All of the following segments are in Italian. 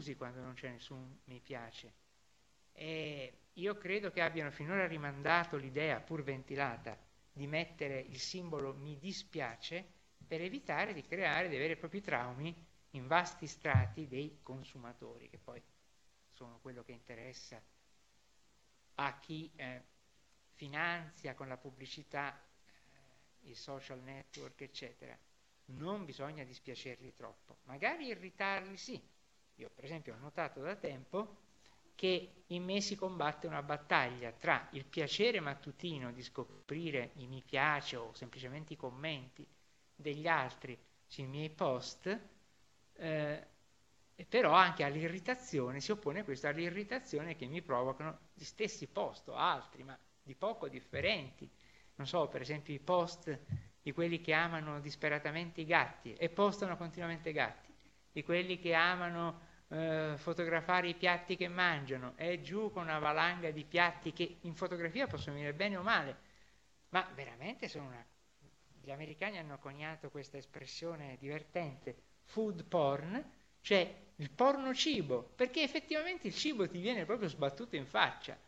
si rimane delusi quando non c'è nessun mi piace. E io credo che abbiano finora rimandato l'idea, pur ventilata, di mettere il simbolo mi dispiace per evitare di creare dei veri e propri traumi in vasti strati dei consumatori, che poi sono quello che interessa a chi eh, finanzia con la pubblicità eh, i social network, eccetera. Non bisogna dispiacerli troppo, magari irritarli sì. Io per esempio ho notato da tempo che in me si combatte una battaglia tra il piacere mattutino di scoprire i mi piace o semplicemente i commenti degli altri sui miei post, eh, però anche all'irritazione, si oppone questo all'irritazione che mi provocano gli stessi post o altri, ma di poco differenti. Non so, per esempio i post di quelli che amano disperatamente i gatti e postano continuamente gatti, di quelli che amano eh, fotografare i piatti che mangiano, è giù con una valanga di piatti che in fotografia possono venire bene o male, ma veramente sono una... Gli americani hanno coniato questa espressione divertente, food porn, cioè il porno cibo, perché effettivamente il cibo ti viene proprio sbattuto in faccia.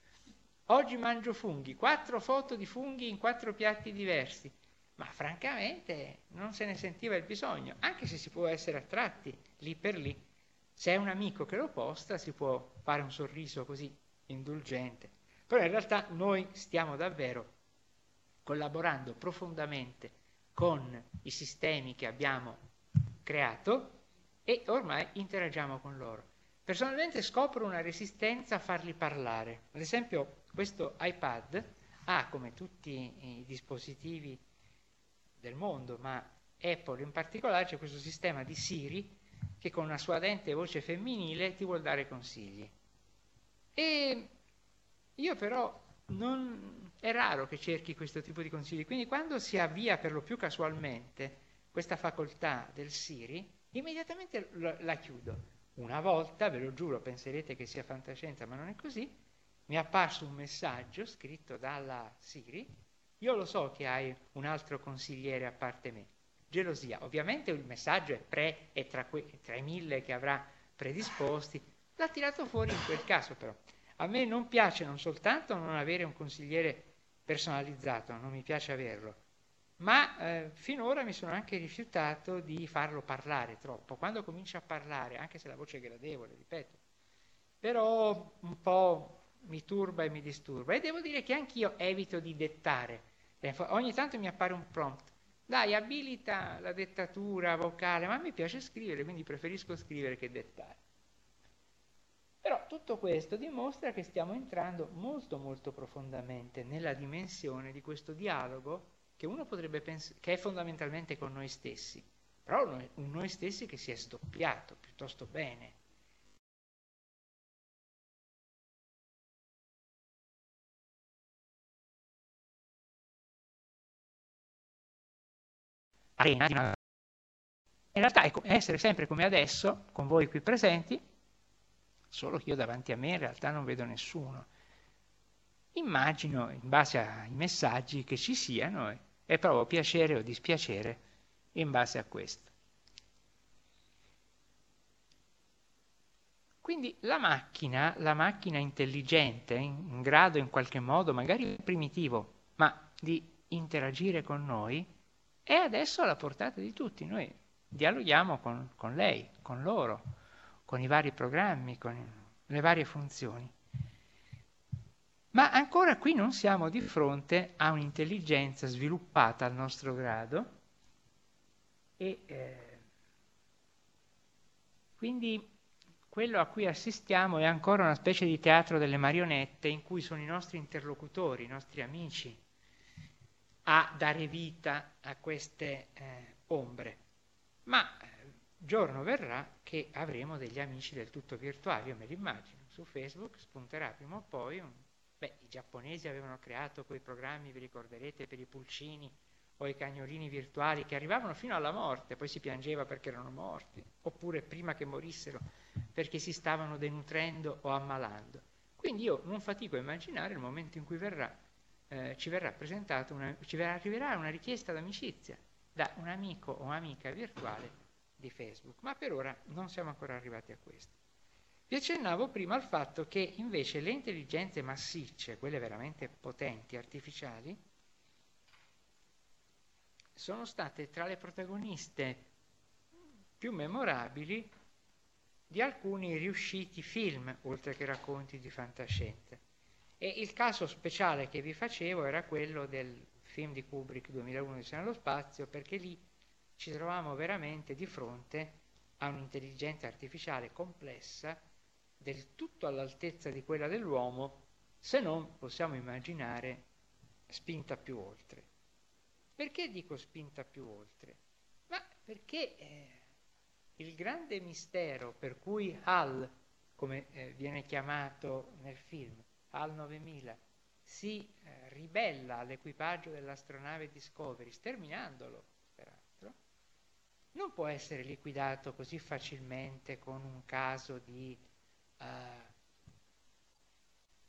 Oggi mangio funghi, quattro foto di funghi in quattro piatti diversi, ma francamente non se ne sentiva il bisogno, anche se si può essere attratti lì per lì se è un amico che lo posta si può fare un sorriso così indulgente, però in realtà noi stiamo davvero collaborando profondamente con i sistemi che abbiamo creato e ormai interagiamo con loro. Personalmente scopro una resistenza a farli parlare. Ad esempio questo iPad ha, come tutti i dispositivi del mondo, ma Apple in particolare, c'è questo sistema di Siri che con una sua dente voce femminile ti vuol dare consigli. E io però non, è raro che cerchi questo tipo di consigli, quindi quando si avvia per lo più casualmente questa facoltà del Siri, immediatamente la chiudo. Una volta, ve lo giuro, penserete che sia fantascienza, ma non è così, mi è apparso un messaggio scritto dalla Siri, io lo so che hai un altro consigliere a parte me, gelosia. Ovviamente il messaggio è pre e tra, que- tra i mille che avrà predisposti, l'ha tirato fuori in quel caso però. A me non piace non soltanto non avere un consigliere personalizzato, non mi piace averlo, ma eh, finora mi sono anche rifiutato di farlo parlare troppo. Quando comincia a parlare, anche se la voce è gradevole, ripeto, però un po' mi turba e mi disturba. E devo dire che anch'io evito di dettare. Ogni tanto mi appare un prompt dai, abilita la dettatura vocale, ma a me piace scrivere, quindi preferisco scrivere che dettare. Però tutto questo dimostra che stiamo entrando molto molto profondamente nella dimensione di questo dialogo che uno potrebbe pensare che è fondamentalmente con noi stessi, però un noi stessi che si è sdoppiato piuttosto bene. Arena di una... In realtà è essere sempre come adesso, con voi qui presenti, solo che io davanti a me in realtà non vedo nessuno. Immagino, in base ai messaggi, che ci siano e provo piacere o dispiacere in base a questo. Quindi la macchina, la macchina intelligente, in grado in qualche modo, magari primitivo, ma di interagire con noi, è adesso alla portata di tutti. Noi dialoghiamo con, con lei, con loro, con i vari programmi, con le varie funzioni. Ma ancora qui non siamo di fronte a un'intelligenza sviluppata al nostro grado e eh, quindi quello a cui assistiamo è ancora una specie di teatro delle marionette in cui sono i nostri interlocutori, i nostri amici, a dare vita a queste eh, ombre. Ma eh, giorno verrà che avremo degli amici del tutto virtuali, io me li immagino, su Facebook spunterà prima o poi un... Beh, i giapponesi avevano creato quei programmi, vi ricorderete, per i pulcini o i cagnolini virtuali che arrivavano fino alla morte, poi si piangeva perché erano morti, oppure prima che morissero perché si stavano denutrendo o ammalando. Quindi io non fatico a immaginare il momento in cui verrà eh, ci verrà una, ci verrà, arriverà una richiesta d'amicizia da un amico o amica virtuale di Facebook, ma per ora non siamo ancora arrivati a questo. Vi accennavo prima al fatto che invece le intelligenze massicce, quelle veramente potenti, artificiali, sono state tra le protagoniste più memorabili di alcuni riusciti film, oltre che racconti di fantascienza. E il caso speciale che vi facevo era quello del film di Kubrick 2001 di nello spazio, perché lì ci trovavamo veramente di fronte a un'intelligenza artificiale complessa, del tutto all'altezza di quella dell'uomo, se non possiamo immaginare spinta più oltre. Perché dico spinta più oltre? Ma perché eh, il grande mistero per cui HAL, come eh, viene chiamato nel film, HAL 9000, si eh, ribella all'equipaggio dell'astronave Discovery, sterminandolo, peraltro, non può essere liquidato così facilmente con un caso di uh,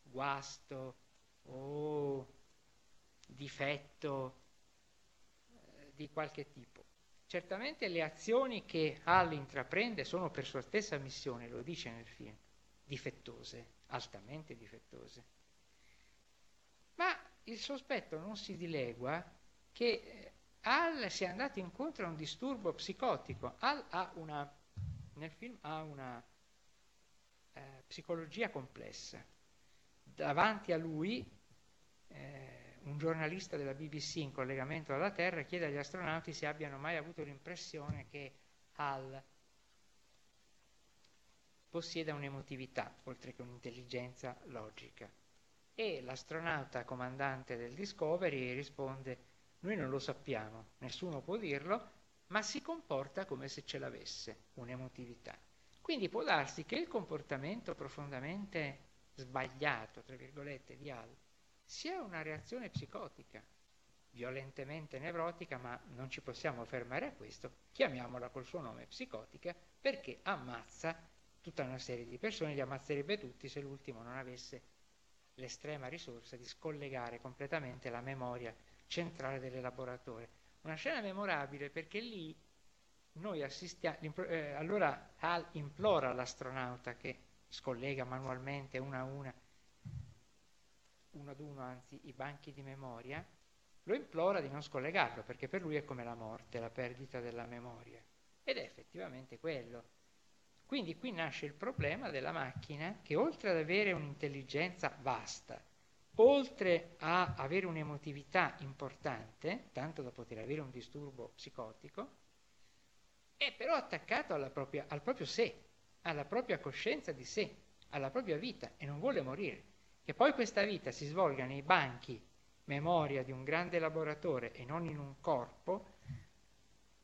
guasto o difetto uh, di qualche tipo. Certamente le azioni che Hall intraprende sono per sua stessa missione, lo dice nel film, difettose, altamente difettose. Ma il sospetto non si dilegua che eh, Hall sia andato incontro a un disturbo psicotico. Hall ha una, nel film ha una eh, psicologia complessa. Davanti a lui eh, un giornalista della BBC in collegamento alla Terra chiede agli astronauti se abbiano mai avuto l'impressione che Hal possieda un'emotività oltre che un'intelligenza logica. E l'astronauta comandante del Discovery risponde noi non lo sappiamo, nessuno può dirlo, ma si comporta come se ce l'avesse un'emotività. Quindi può darsi che il comportamento profondamente sbagliato, tra virgolette, di Hal sia una reazione psicotica, violentemente nevrotica, ma non ci possiamo fermare a questo, chiamiamola col suo nome psicotica, perché ammazza tutta una serie di persone, li ammazzerebbe tutti se l'ultimo non avesse l'estrema risorsa di scollegare completamente la memoria centrale dell'elaboratore. Una scena memorabile perché lì noi assistiamo, eh, allora Hal implora l'astronauta che scollega manualmente una a una uno ad uno, anzi i banchi di memoria, lo implora di non scollegarlo perché per lui è come la morte, la perdita della memoria. Ed è effettivamente quello. Quindi qui nasce il problema della macchina che oltre ad avere un'intelligenza vasta, oltre a avere un'emotività importante, tanto da poter avere un disturbo psicotico, è però attaccato propria, al proprio sé, alla propria coscienza di sé, alla propria vita e non vuole morire. Che poi questa vita si svolga nei banchi memoria di un grande laboratore e non in un corpo,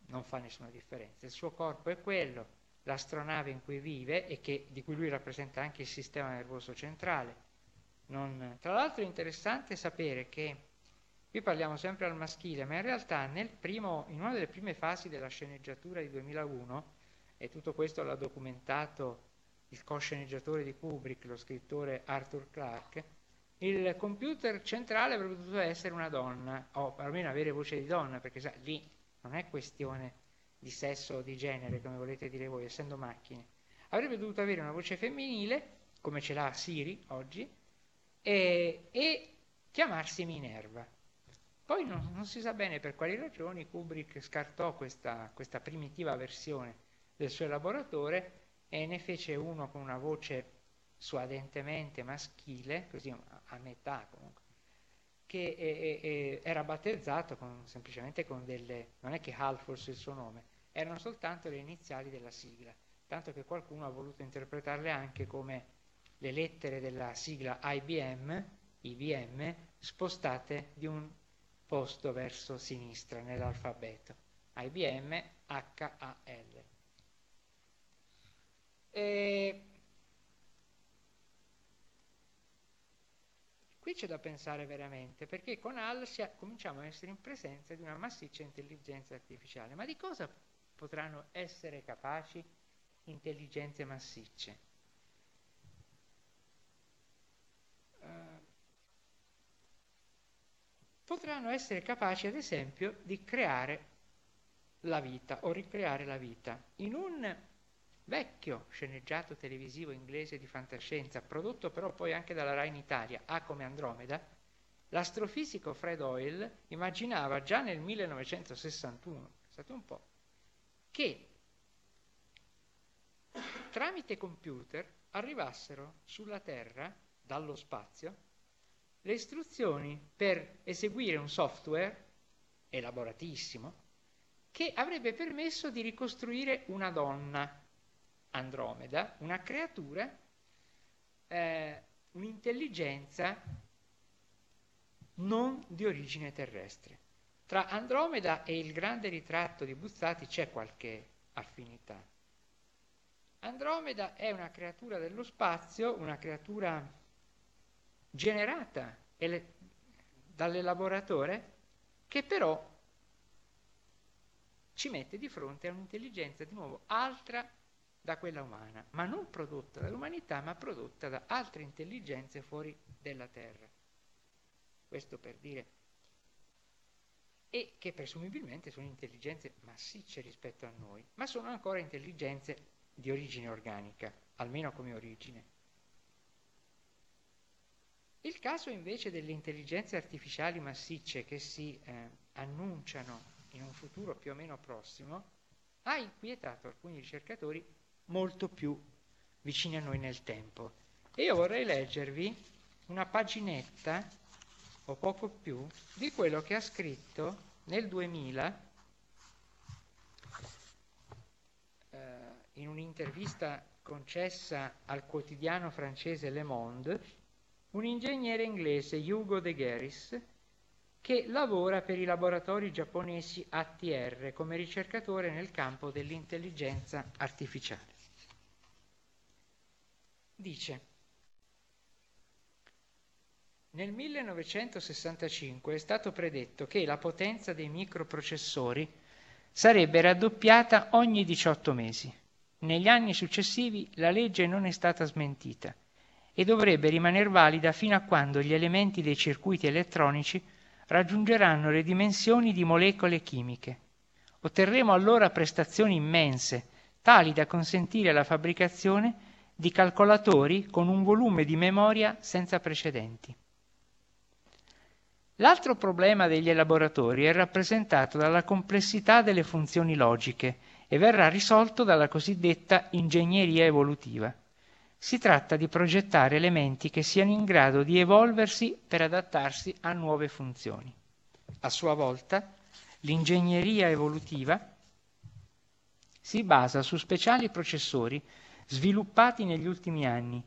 non fa nessuna differenza. Il suo corpo è quello, l'astronave in cui vive e che, di cui lui rappresenta anche il sistema nervoso centrale. Non... Tra l'altro è interessante sapere che qui parliamo sempre al maschile, ma in realtà primo, in una delle prime fasi della sceneggiatura di 2001, e tutto questo l'ha documentato il co-sceneggiatore di Kubrick, lo scrittore Arthur Clarke, il computer centrale avrebbe dovuto essere una donna, o almeno avere voce di donna, perché sa, lì non è questione di sesso o di genere, come volete dire voi, essendo macchine. Avrebbe dovuto avere una voce femminile, come ce l'ha Siri oggi, e, e chiamarsi Minerva. Poi non, non, si sa bene per quali ragioni Kubrick scartò questa, questa primitiva versione del suo elaboratore e ne fece uno con una voce suadentemente maschile, così a metà comunque, che e, e, era battezzato con, semplicemente con delle, non è che Hal fosse il suo nome, erano soltanto le iniziali della sigla, tanto che qualcuno ha voluto interpretarle anche come le lettere della sigla IBM, IBM, spostate di un posto verso sinistra nell'alfabeto. IBM HAL. E qui c'è da pensare veramente, perché con HAL cominciamo a essere in presenza di una massiccia intelligenza artificiale. Ma di cosa potranno essere capaci intelligenze massicce? Uh, potranno essere capaci, ad esempio, di creare la vita o ricreare la vita. In un vecchio sceneggiato televisivo inglese di fantascienza, prodotto però poi anche dalla Rai in Italia, A come Andromeda, l'astrofisico Fred Hoyle immaginava già nel 1961, pensate un po', che tramite computer arrivassero sulla Terra, dallo spazio, le istruzioni per eseguire un software elaboratissimo che avrebbe permesso di ricostruire una donna, Andromeda, una creatura, eh, un'intelligenza non di origine terrestre. Tra Andromeda e il grande ritratto di Buzzati c'è qualche affinità. Andromeda è una creatura dello spazio, una creatura generata ele- dall'elaboratore che però ci mette di fronte a un'intelligenza di nuovo altra da quella umana, ma non prodotta dall'umanità, ma prodotta da altre intelligenze fuori della Terra. Questo per dire. E che presumibilmente sono intelligenze massicce rispetto a noi, ma sono ancora intelligenze di origine organica, almeno come origine. Il caso invece delle intelligenze artificiali massicce che si eh, annunciano in un futuro più o meno prossimo ha inquietato alcuni ricercatori molto più vicini a noi nel tempo. E io vorrei leggervi una paginetta o poco più di quello che ha scritto nel 2000 in un'intervista concessa al quotidiano francese Le Monde, un ingegnere inglese, Hugo De Gueris, che lavora per i laboratori giapponesi ATR come ricercatore nel campo dell'intelligenza artificiale. Dice, nel 1965 è stato predetto che la potenza dei microprocessori sarebbe raddoppiata ogni 18 mesi. Negli anni successivi la legge non è stata smentita e dovrebbe rimanere valida fino a quando gli elementi dei circuiti elettronici raggiungeranno le dimensioni di molecole chimiche. Otterremo allora prestazioni immense, tali da consentire la fabbricazione di calcolatori con un volume di memoria senza precedenti. L'altro problema degli elaboratori è rappresentato dalla complessità delle funzioni logiche e verrà risolto dalla cosiddetta ingegneria evolutiva. Si tratta di progettare elementi che siano in grado di evolversi per adattarsi a nuove funzioni. A sua volta, l'ingegneria evolutiva si basa su speciali processori sviluppati negli ultimi anni,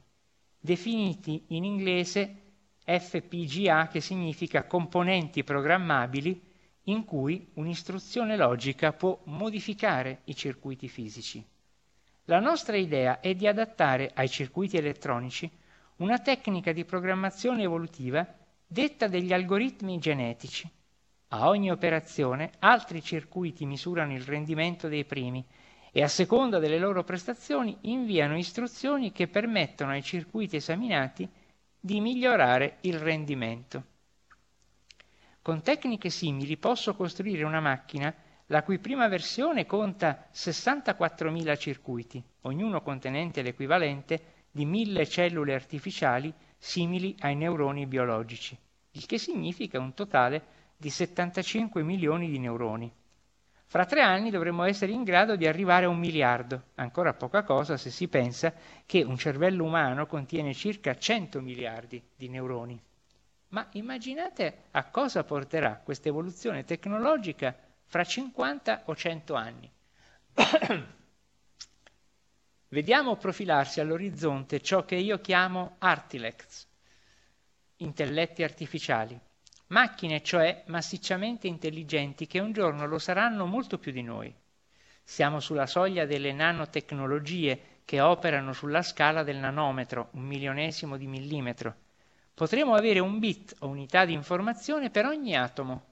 definiti in inglese FPGA che significa componenti programmabili in cui un'istruzione logica può modificare i circuiti fisici. La nostra idea è di adattare ai circuiti elettronici una tecnica di programmazione evolutiva detta degli algoritmi genetici. A ogni operazione altri circuiti misurano il rendimento dei primi e a seconda delle loro prestazioni inviano istruzioni che permettono ai circuiti esaminati di migliorare il rendimento. Con tecniche simili posso costruire una macchina la cui prima versione conta 64.000 circuiti, ognuno contenente l'equivalente di 1000 cellule artificiali simili ai neuroni biologici, il che significa un totale di 75 milioni di neuroni. Fra tre anni dovremmo essere in grado di arrivare a un miliardo, ancora poca cosa se si pensa che un cervello umano contiene circa 100 miliardi di neuroni. Ma immaginate a cosa porterà questa evoluzione tecnologica fra 50 o 100 anni. Vediamo profilarsi all'orizzonte ciò che io chiamo artilects, intelletti artificiali, macchine cioè massicciamente intelligenti che un giorno lo saranno molto più di noi. Siamo sulla soglia delle nanotecnologie che operano sulla scala del nanometro, un milionesimo di millimetro potremo avere un bit o unità di informazione per ogni atomo.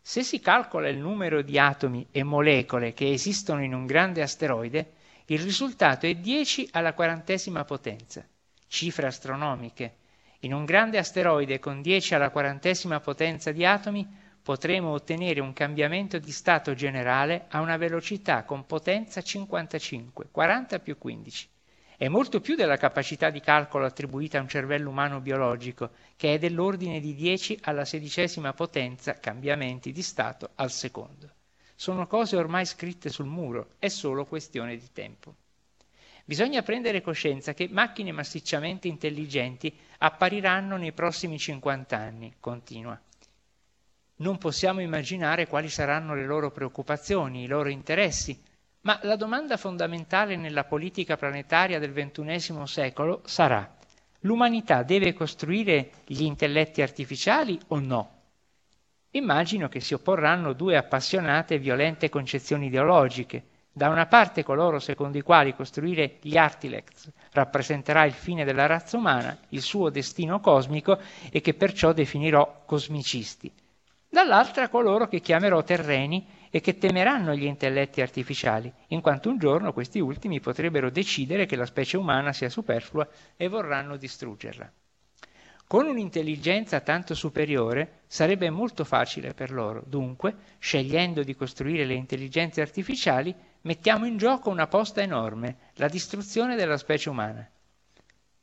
Se si calcola il numero di atomi e molecole che esistono in un grande asteroide, il risultato è 10 alla quarantesima potenza, cifre astronomiche. In un grande asteroide con 10 alla quarantesima potenza di atomi potremo ottenere un cambiamento di stato generale a una velocità con potenza 55, 40 più 15. È molto più della capacità di calcolo attribuita a un cervello umano biologico, che è dell'ordine di 10 alla sedicesima potenza cambiamenti di stato al secondo. Sono cose ormai scritte sul muro, è solo questione di tempo. Bisogna prendere coscienza che macchine massicciamente intelligenti appariranno nei prossimi 50 anni, continua. Non possiamo immaginare quali saranno le loro preoccupazioni, i loro interessi, ma la domanda fondamentale nella politica planetaria del XXI secolo sarà l'umanità deve costruire gli intelletti artificiali o no? Immagino che si opporranno due appassionate e violente concezioni ideologiche. Da una parte coloro secondo i quali costruire gli Artilects rappresenterà il fine della razza umana, il suo destino cosmico e che perciò definirò cosmicisti. Dall'altra coloro che chiamerò terreni e che temeranno gli intelletti artificiali, in quanto un giorno questi ultimi potrebbero decidere che la specie umana sia superflua e vorranno distruggerla. Con un'intelligenza tanto superiore sarebbe molto facile per loro, dunque, scegliendo di costruire le intelligenze artificiali, mettiamo in gioco una posta enorme, la distruzione della specie umana.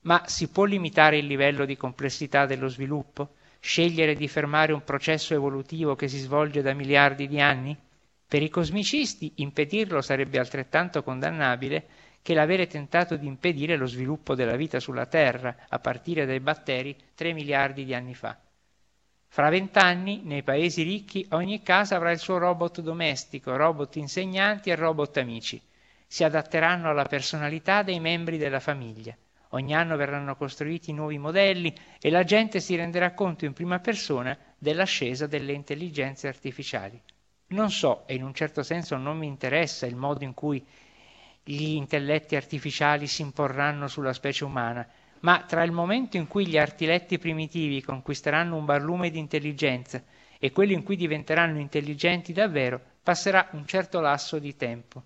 Ma si può limitare il livello di complessità dello sviluppo? Scegliere di fermare un processo evolutivo che si svolge da miliardi di anni? Per i cosmicisti impedirlo sarebbe altrettanto condannabile che l'avere tentato di impedire lo sviluppo della vita sulla Terra a partire dai batteri 3 miliardi di anni fa. Fra vent'anni, nei paesi ricchi, ogni casa avrà il suo robot domestico, robot insegnanti e robot amici. Si adatteranno alla personalità dei membri della famiglia. Ogni anno verranno costruiti nuovi modelli e la gente si renderà conto in prima persona dell'ascesa delle intelligenze artificiali. Non so, e in un certo senso non mi interessa il modo in cui gli intelletti artificiali si imporranno sulla specie umana, ma tra il momento in cui gli artiletti primitivi conquisteranno un barlume di intelligenza e quello in cui diventeranno intelligenti davvero, passerà un certo lasso di tempo.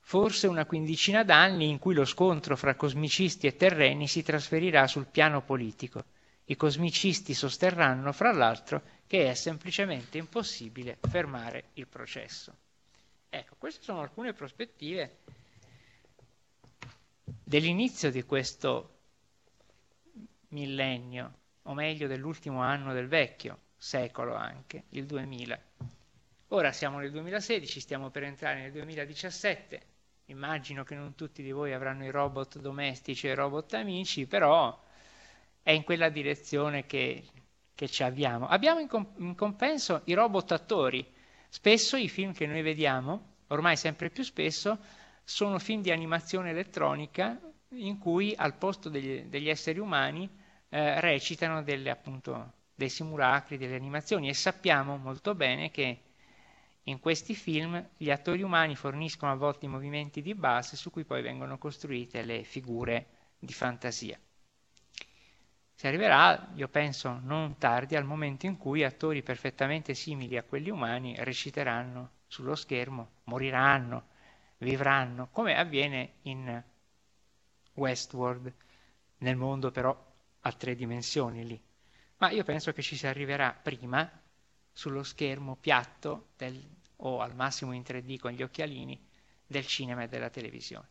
Forse una quindicina d'anni in cui lo scontro fra cosmicisti e terreni si trasferirà sul piano politico. I cosmicisti sosterranno, fra l'altro, che è semplicemente impossibile fermare il processo. Ecco, queste sono alcune prospettive dell'inizio di questo millennio, o meglio dell'ultimo anno del vecchio secolo anche, il 2000. Ora siamo nel 2016, stiamo per entrare nel 2017, immagino che non tutti di voi avranno i robot domestici e i robot amici, però è in quella direzione che che ci abbiamo. Abbiamo in, comp- in compenso i robot attori. Spesso i film che noi vediamo, ormai sempre più spesso, sono film di animazione elettronica in cui al posto degli, degli esseri umani eh, recitano delle, appunto, dei simulacri, delle animazioni e sappiamo molto bene che in questi film gli attori umani forniscono a volte i movimenti di base su cui poi vengono costruite le figure di fantasia. Si arriverà, io penso, non tardi al momento in cui attori perfettamente simili a quelli umani reciteranno sullo schermo, moriranno, vivranno, come avviene in Westworld, nel mondo però a tre dimensioni lì. Ma io penso che ci si arriverà prima sullo schermo piatto del, o al massimo in 3D con gli occhialini del cinema e della televisione.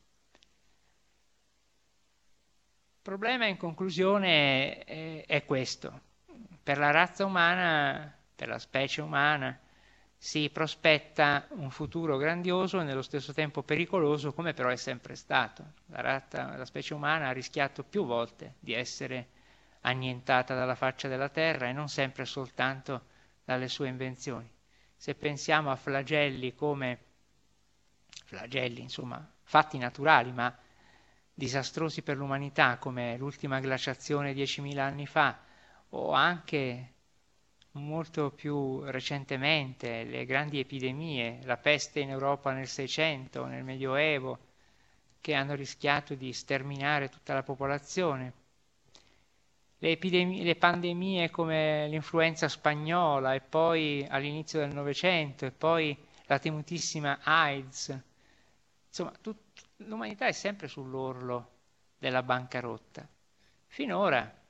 Il problema in conclusione è, è, questo. Per la razza umana, per la specie umana, si prospetta un futuro grandioso e nello stesso tempo pericoloso, come però è sempre stato. La, razza, la specie umana ha rischiato più volte di essere annientata dalla faccia della terra e non sempre soltanto dalle sue invenzioni. Se pensiamo a flagelli come flagelli, insomma, fatti naturali, ma disastrosi per l'umanità come l'ultima glaciazione 10.000 anni fa o anche molto più recentemente le grandi epidemie, la peste in Europa nel Seicento, nel Medioevo, che hanno rischiato di sterminare tutta la popolazione. Le, epidemie, le pandemie come l'influenza spagnola e poi all'inizio del Novecento e poi la temutissima AIDS, insomma, tut, l'umanità è sempre sull'orlo della bancarotta. Finora,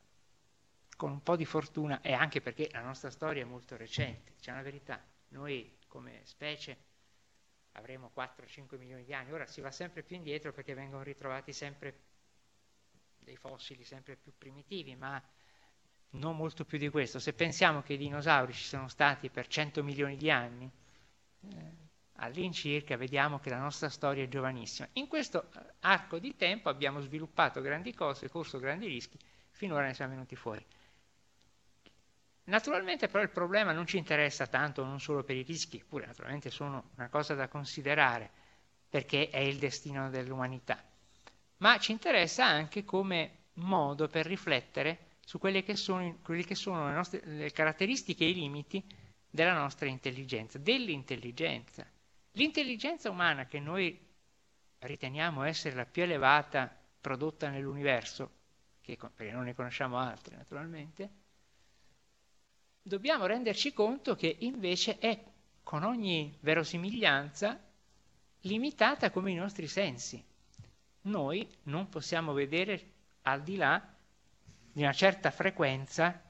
con un po' di fortuna e anche perché la nostra storia è molto recente, c'è una verità, noi come specie avremo 4-5 milioni di anni, ora si va sempre più indietro perché vengono ritrovati sempre dei fossili sempre più primitivi, ma non molto più di questo. Se pensiamo che i dinosauri ci sono stati per 100 milioni di anni, eh, all'incirca vediamo che la nostra storia è giovanissima. In questo arco di tempo abbiamo sviluppato grandi cose, corso grandi rischi, finora ne siamo venuti fuori. Naturalmente però il problema non ci interessa tanto non solo per i rischi, eppure naturalmente sono una cosa da considerare, perché è il destino dell'umanità, ma ci interessa anche come modo per riflettere su quelle che sono, quelle che sono le, nostre, le caratteristiche e i limiti della nostra intelligenza, dell'intelligenza. L'intelligenza umana che noi riteniamo essere la più elevata prodotta nell'universo, che, perché non ne conosciamo altre naturalmente, dobbiamo renderci conto che invece è con ogni verosimiglianza limitata come i nostri sensi. Noi non possiamo vedere al di là di una certa frequenza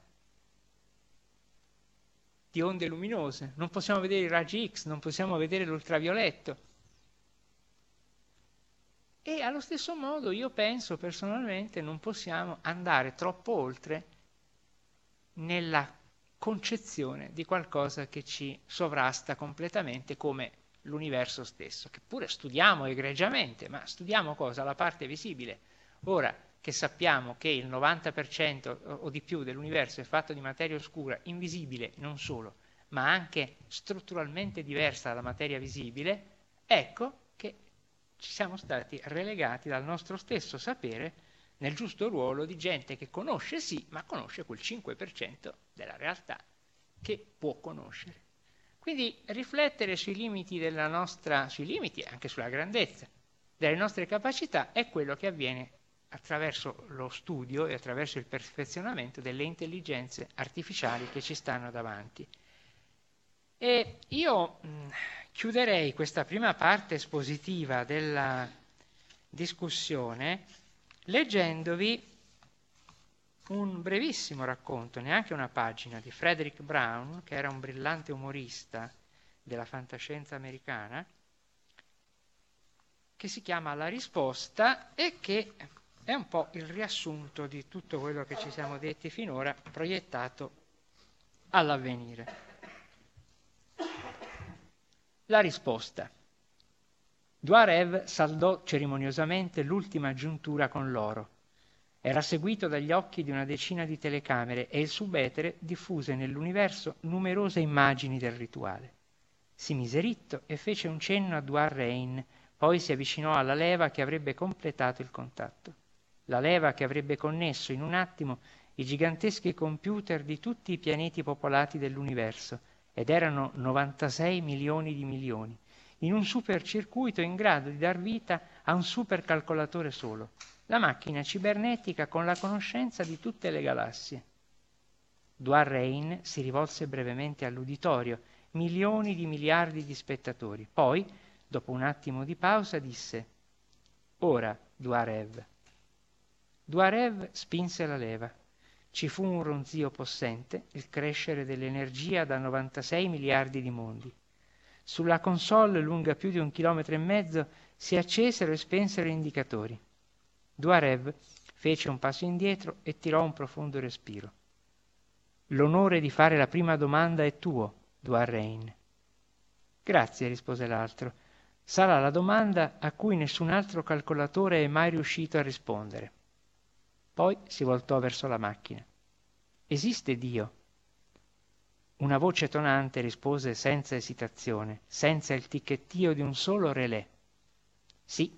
di onde luminose, non possiamo vedere i raggi X, non possiamo vedere l'ultravioletto. E allo stesso modo io penso personalmente non possiamo andare troppo oltre nella concezione di qualcosa che ci sovrasta completamente come l'universo stesso, che pure studiamo egregiamente, ma studiamo cosa? La parte visibile. Ora, che sappiamo che il 90% o di più dell'universo è fatto di materia oscura, invisibile non solo, ma anche strutturalmente diversa dalla materia visibile, ecco che ci siamo stati relegati dal nostro stesso sapere nel giusto ruolo di gente che conosce sì, ma conosce quel 5% della realtà che può conoscere. Quindi riflettere sui limiti della nostra, sui limiti e anche sulla grandezza delle nostre capacità è quello che avviene attraverso lo studio e attraverso il perfezionamento delle intelligenze artificiali che ci stanno davanti. E io mh, chiuderei questa prima parte espositiva della discussione leggendovi un brevissimo racconto, neanche una pagina, di Frederick Brown, che era un brillante umorista della fantascienza americana, che si chiama La risposta e che è un po' il riassunto di tutto quello che ci siamo detti finora, proiettato all'avvenire. La risposta. Duarev saldò cerimoniosamente l'ultima giuntura con l'oro. Era seguito dagli occhi di una decina di telecamere e il subetere diffuse nell'universo numerose immagini del rituale. Si mise ritto e fece un cenno a Duar Rain, poi si avvicinò alla leva che avrebbe completato il contatto la leva che avrebbe connesso in un attimo i giganteschi computer di tutti i pianeti popolati dell'universo, ed erano 96 milioni di milioni, in un supercircuito in grado di dar vita a un supercalcolatore solo, la macchina cibernetica con la conoscenza di tutte le galassie. Duar Rain si rivolse brevemente all'uditorio, milioni di miliardi di spettatori. Poi, dopo un attimo di pausa, disse: Ora, Duarev, Duarev spinse la leva. Ci fu un ronzio possente, il crescere dell'energia da 96 miliardi di mondi. Sulla console, lunga più di un chilometro e mezzo, si accesero e spensero gli indicatori. Duarev fece un passo indietro e tirò un profondo respiro. L'onore di fare la prima domanda è tuo, Duarrain. Grazie, rispose l'altro. Sarà la domanda a cui nessun altro calcolatore è mai riuscito a rispondere. Poi si voltò verso la macchina. Esiste Dio? Una voce tonante rispose senza esitazione, senza il ticchettio di un solo relè. Sì,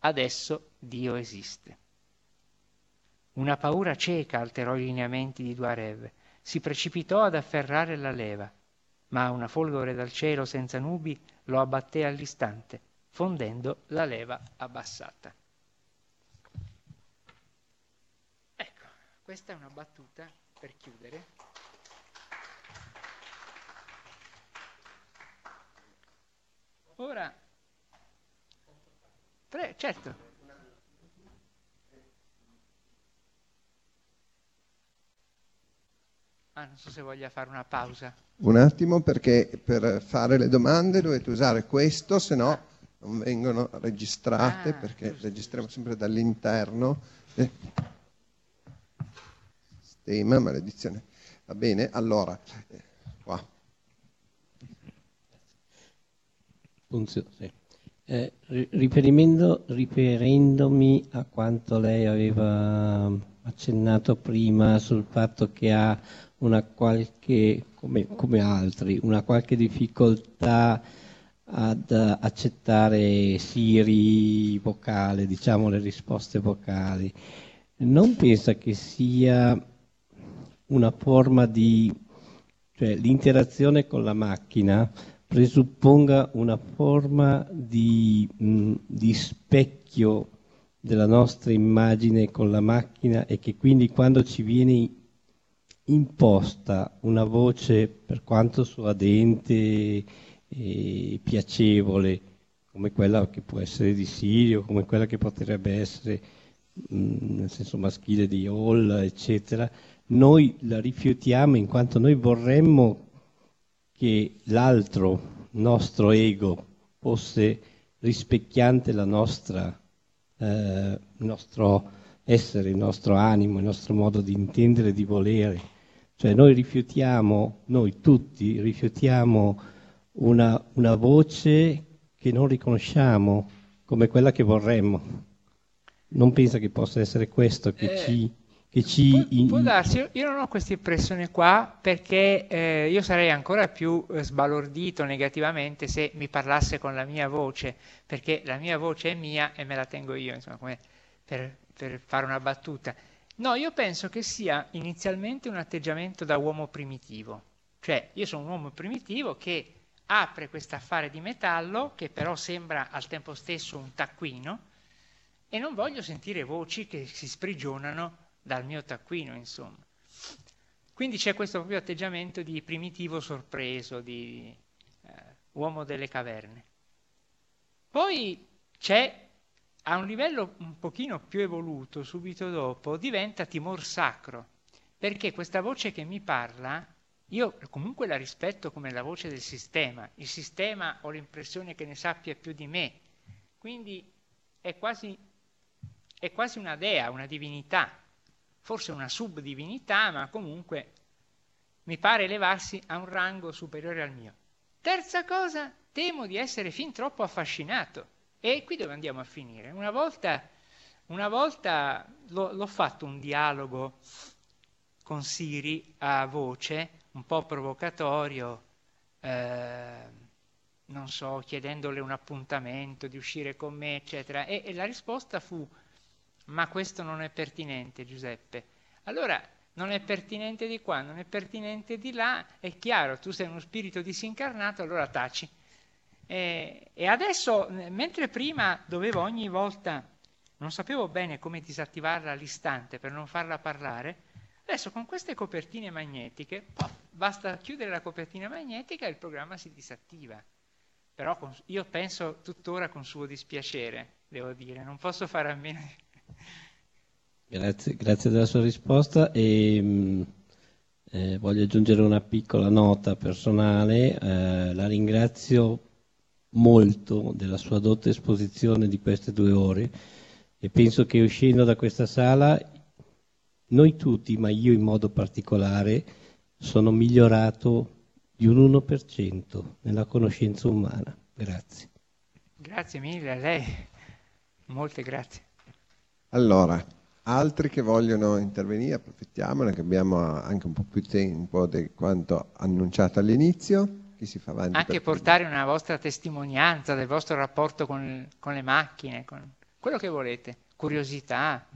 adesso Dio esiste. Una paura cieca alterò i lineamenti di Duarev. Si precipitò ad afferrare la leva, ma una folgore dal cielo senza nubi lo abbatté all'istante, fondendo la leva abbassata. Questa è una battuta per chiudere. Ora, pre, certo. Ah, non so se voglia fare una pausa. Un attimo perché per fare le domande dovete usare questo, se no non vengono registrate Ah, perché giusto, registriamo sempre dall'interno. Eh. Sistema, maledizione. Va bene, allora, sì. Eh, riferendomi a quanto lei aveva accennato prima sul fatto che ha una qualche, come, come altri, una qualche difficoltà ad accettare Siri vocale, diciamo le risposte vocali, non pensa che sia una forma di, cioè l'interazione con la macchina presupponga una forma di, mh, di specchio della nostra immagine con la macchina e che quindi quando ci viene imposta una voce per quanto suadente e piacevole come quella che può essere di Sirio, come quella che potrebbe essere mh, nel senso maschile di Hall, eccetera, noi la rifiutiamo in quanto noi vorremmo che l'altro nostro ego fosse rispecchiante la nostra, eh, il nostro essere, il nostro animo, il nostro modo di intendere e di volere. Cioè noi rifiutiamo, noi tutti rifiutiamo una, una voce che non riconosciamo come quella che vorremmo. Non pensa che possa essere questo che Eh, ci... Che ci Può, in- può darsi, io- io non ho questa impressione qua perché eh, io sarei ancora più eh, sbalordito negativamente se mi parlasse con la mia voce, perché la mia voce è mia e me la tengo io, insomma, come per, per fare una battuta. No, io penso che sia inizialmente un atteggiamento da uomo primitivo, cioè io sono un uomo primitivo che apre questo affare di metallo che però sembra al tempo stesso un taccuino e non voglio sentire voci che si sprigionano dal mio taccuino, insomma. Quindi c'è questo proprio atteggiamento di primitivo sorpreso, di eh, uomo delle caverne. Poi c'è, a un livello un pochino più evoluto, subito dopo, diventa timor sacro, perché questa voce che mi parla, io comunque la rispetto come la voce del sistema. Il sistema ho l'impressione che ne sappia più di me, quindi è quasi, è quasi una dea, una divinità forse una subdivinità, ma comunque mi pare elevarsi a un rango superiore al mio. Terza cosa, temo di essere fin troppo affascinato. E qui dove andiamo a finire? Una volta, una volta l'ho, l'ho fatto un dialogo con Siri a voce, un po' provocatorio, eh, non so, chiedendole un appuntamento, di uscire con me, eccetera. E, e la risposta fu ma questo non è pertinente, Giuseppe. Allora, non è pertinente di qua, non è pertinente di là, è chiaro, tu sei uno spirito disincarnato, allora taci. E, e adesso, mentre prima dovevo ogni volta, non sapevo bene come disattivarla all'istante per non farla parlare, adesso con queste copertine magnetiche, pof, basta chiudere la copertina magnetica e il programma si disattiva. Però con, io penso tuttora con suo dispiacere, devo dire, non posso fare a meno di Grazie, grazie della sua risposta e mh, eh, voglio aggiungere una piccola nota personale. Eh, la ringrazio molto della sua dotta esposizione di queste due ore e penso che uscendo da questa sala noi tutti, ma io in modo particolare, sono migliorato di un 1% nella conoscenza umana. Grazie. Grazie mille a lei, molte grazie. Allora, altri che vogliono intervenire, approfittiamone che abbiamo anche un po' più tempo di quanto annunciato all'inizio. Chi si fa avanti? Anche portare una vostra testimonianza del vostro rapporto con, con le macchine, con quello che volete, curiosità,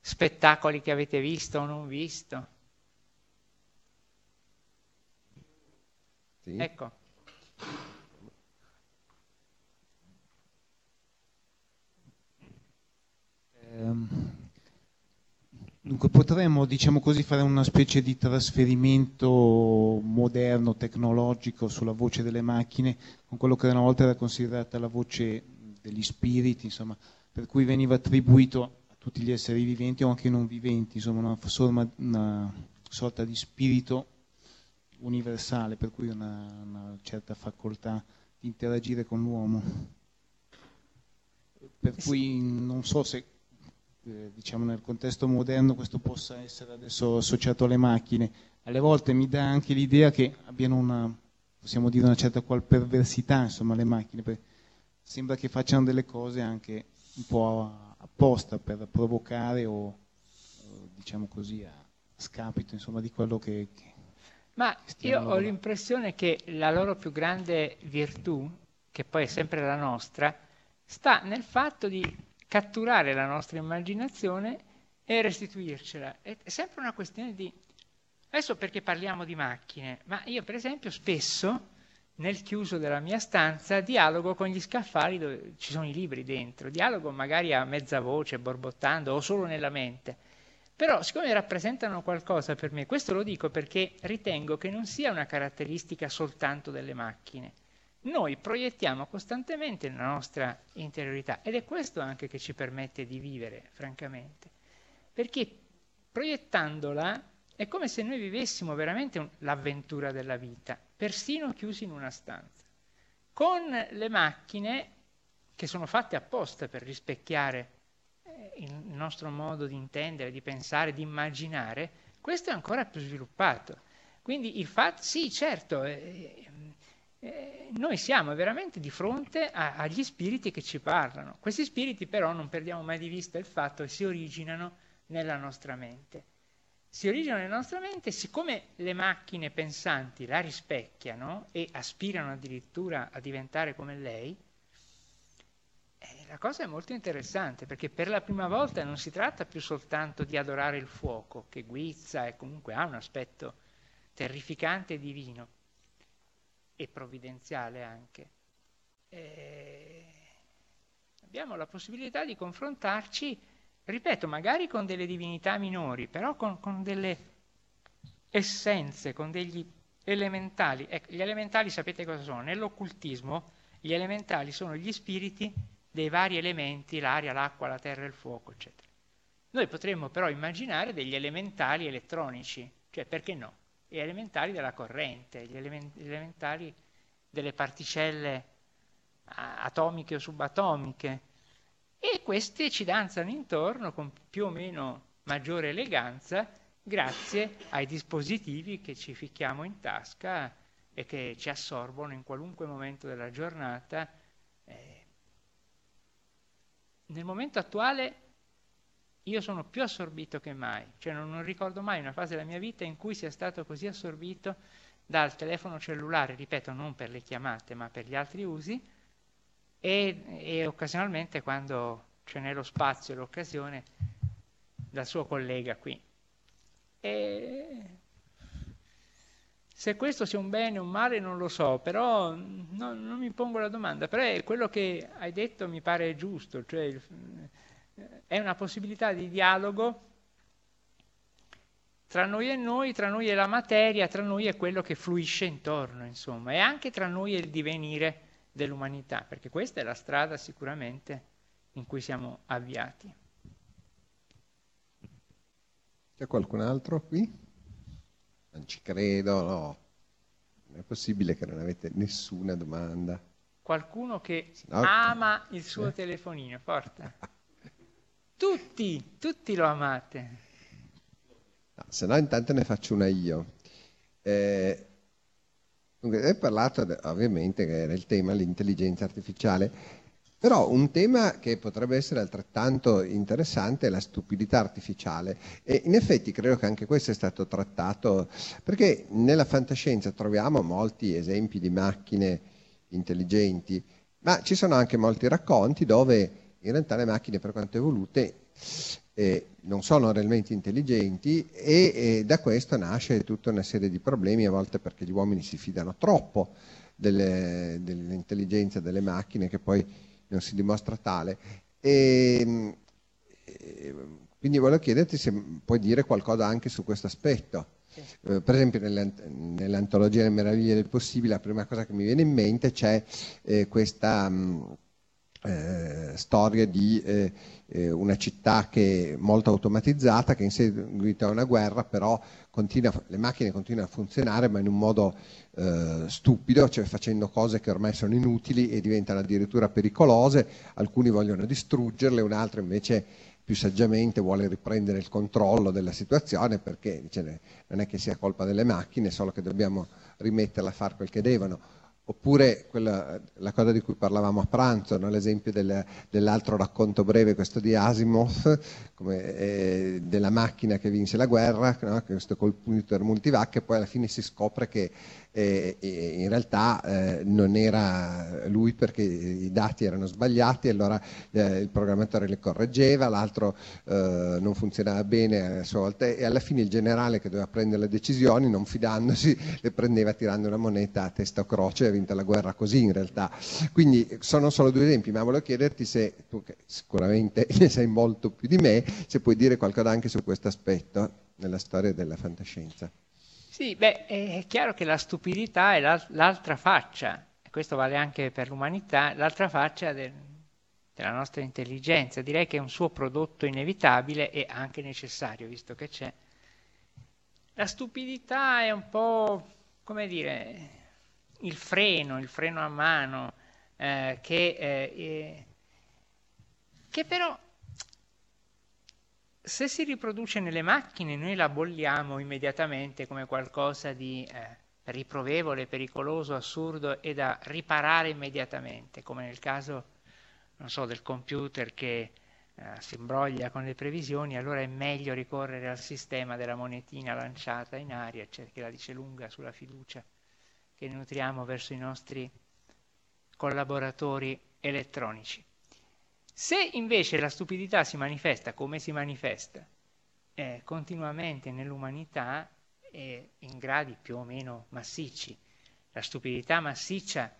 spettacoli che avete visto o non visto. Sì. Ecco, Dunque potremmo, diciamo così, fare una specie di trasferimento moderno, tecnologico sulla voce delle macchine, con quello che una volta era considerata la voce degli spiriti, insomma, per cui veniva attribuito a tutti gli esseri viventi o anche non viventi, insomma, una, forma, una sorta di spirito universale, per cui una, una certa facoltà di interagire con l'uomo. Per cui non so se eh, diciamo nel contesto moderno questo possa essere adesso associato alle macchine. Alle volte mi dà anche l'idea che abbiano una, possiamo dire, una certa qual perversità, insomma, le macchine. Sembra che facciano delle cose anche un po' apposta per provocare o, diciamo così, a scapito insomma, di quello che, che ma io ho l'impressione che la loro più grande virtù, che poi è sempre la nostra, sta nel fatto di catturare la nostra immaginazione e restituircela. È sempre una questione di... Adesso perché parliamo di macchine, ma io per esempio spesso nel chiuso della mia stanza dialogo con gli scaffali dove ci sono i libri dentro, dialogo magari a mezza voce, borbottando o solo nella mente. Però siccome rappresentano qualcosa per me, questo lo dico perché ritengo che non sia una caratteristica soltanto delle macchine. Noi proiettiamo costantemente la nostra interiorità ed è questo anche che ci permette di vivere, francamente. Perché proiettandola è come se noi vivessimo veramente un, l'avventura della vita, persino chiusi in una stanza. Con le macchine, che sono fatte apposta per rispecchiare il nostro modo di intendere, di pensare, di immaginare, questo è ancora più sviluppato. Quindi il fatto, sì, certo, eh, eh, noi siamo veramente di fronte a, agli spiriti che ci parlano. Questi spiriti però non perdiamo mai di vista il fatto che si originano nella nostra mente. Si originano nella nostra mente, siccome le macchine pensanti la rispecchiano e aspirano addirittura a diventare come lei, eh, la cosa è molto interessante perché per la prima volta non si tratta più soltanto di adorare il fuoco, che guizza e comunque ha un aspetto terrificante e divino e provvidenziale anche. Eh, abbiamo la possibilità di confrontarci, ripeto, magari con delle divinità minori, però con, con delle essenze, con degli elementali. Ecco, gli elementali sapete cosa sono? Nell'occultismo gli elementali sono gli spiriti dei vari elementi, l'aria, l'acqua, la terra e il fuoco, eccetera. Noi potremmo però immaginare degli elementali elettronici, cioè perché no? Gli elementali della corrente, gli elementali delle particelle atomiche o subatomiche, e queste ci danzano intorno con più o meno maggiore eleganza grazie ai dispositivi che ci ficchiamo in tasca e che ci assorbono in qualunque momento della giornata eh, nel momento attuale io sono più assorbito che mai, cioè non, non, ricordo mai una fase della mia vita in cui sia stato così assorbito dal telefono cellulare, ripeto, non per le chiamate ma per gli altri usi, e, e occasionalmente quando ce n'è lo spazio e l'occasione dal suo collega qui. E se questo sia un bene o un male non lo so, però no, non mi pongo la domanda, però quello che hai detto mi pare giusto, cioè il, è una possibilità di dialogo tra noi e noi, tra noi e la materia, tra noi e quello che fluisce intorno, insomma, e anche tra noi e il divenire dell'umanità, perché questa è la strada sicuramente in cui siamo avviati. C'è qualcun altro qui? non ci credo, no. Non è possibile che non avete nessuna domanda. Qualcuno che no. ama il suo eh. telefonino, forte. tutti, tutti lo amate. No, se no intanto ne faccio una io. Eh, hai parlato ovviamente il tema l'intelligenza artificiale. Però un tema che potrebbe essere altrettanto interessante è la stupidità artificiale e in effetti credo che anche questo è stato trattato perché nella fantascienza troviamo molti esempi di macchine intelligenti, ma ci sono anche molti racconti dove in realtà le macchine per quanto evolute eh, non sono realmente intelligenti e, e da questo nasce tutta una serie di problemi, a volte perché gli uomini si fidano troppo delle, dell'intelligenza delle macchine che poi non si dimostra tale. E, e, quindi volevo chiederti se puoi dire qualcosa anche su questo aspetto. Sì. Eh, per esempio nell'antologia Le meraviglie del possibile la prima cosa che mi viene in mente c'è eh, questa mh, mm, eh, storia di eh, eh, una città che è molto automatizzata, che in seguito a una guerra però continua, le macchine continuano a funzionare ma in un modo eh, stupido, cioè facendo cose che ormai sono inutili e diventano addirittura pericolose, alcuni vogliono distruggerle, un altro invece più saggiamente vuole riprendere il controllo della situazione perché dice, non è che sia colpa delle macchine, solo che dobbiamo rimetterle a fare quel che devono. Oppure quella, la cosa di cui parlavamo a pranzo, no? l'esempio del, dell'altro racconto breve, questo di Asimov, come, eh, della macchina che vinse la guerra, no? questo computer multivac, e poi alla fine si scopre che eh, in realtà eh, non era lui perché i dati erano sbagliati, allora eh, il programmatore le correggeva, l'altro eh, non funzionava bene a sua volta e alla fine il generale che doveva prendere le decisioni, non fidandosi, le prendeva tirando una moneta a testa o croce e ha vinto la guerra così in realtà. Quindi sono solo due esempi, ma volevo chiederti se tu che sicuramente ne sai molto più di me, se puoi dire qualcosa anche su questo aspetto nella storia della fantascienza. Sì, beh, è chiaro che la stupidità è l'altra faccia, e questo vale anche per l'umanità, l'altra faccia del, della nostra intelligenza. Direi che è un suo prodotto inevitabile e anche necessario, visto che c'è. La stupidità è un po', come dire, il freno, il freno a mano, eh, che, eh, che però se si riproduce nelle macchine noi la bolliamo immediatamente come qualcosa di eh, riprovevole, pericoloso, assurdo e da riparare immediatamente, come nel caso, non so, del computer che eh, si imbroglia con le previsioni, allora è meglio ricorrere al sistema della monetina lanciata in aria, cioè che la dice lunga sulla fiducia che nutriamo verso i nostri collaboratori elettronici. Se invece la stupidità si manifesta come si manifesta eh, continuamente nell'umanità eh, in gradi più o meno massicci, la stupidità massiccia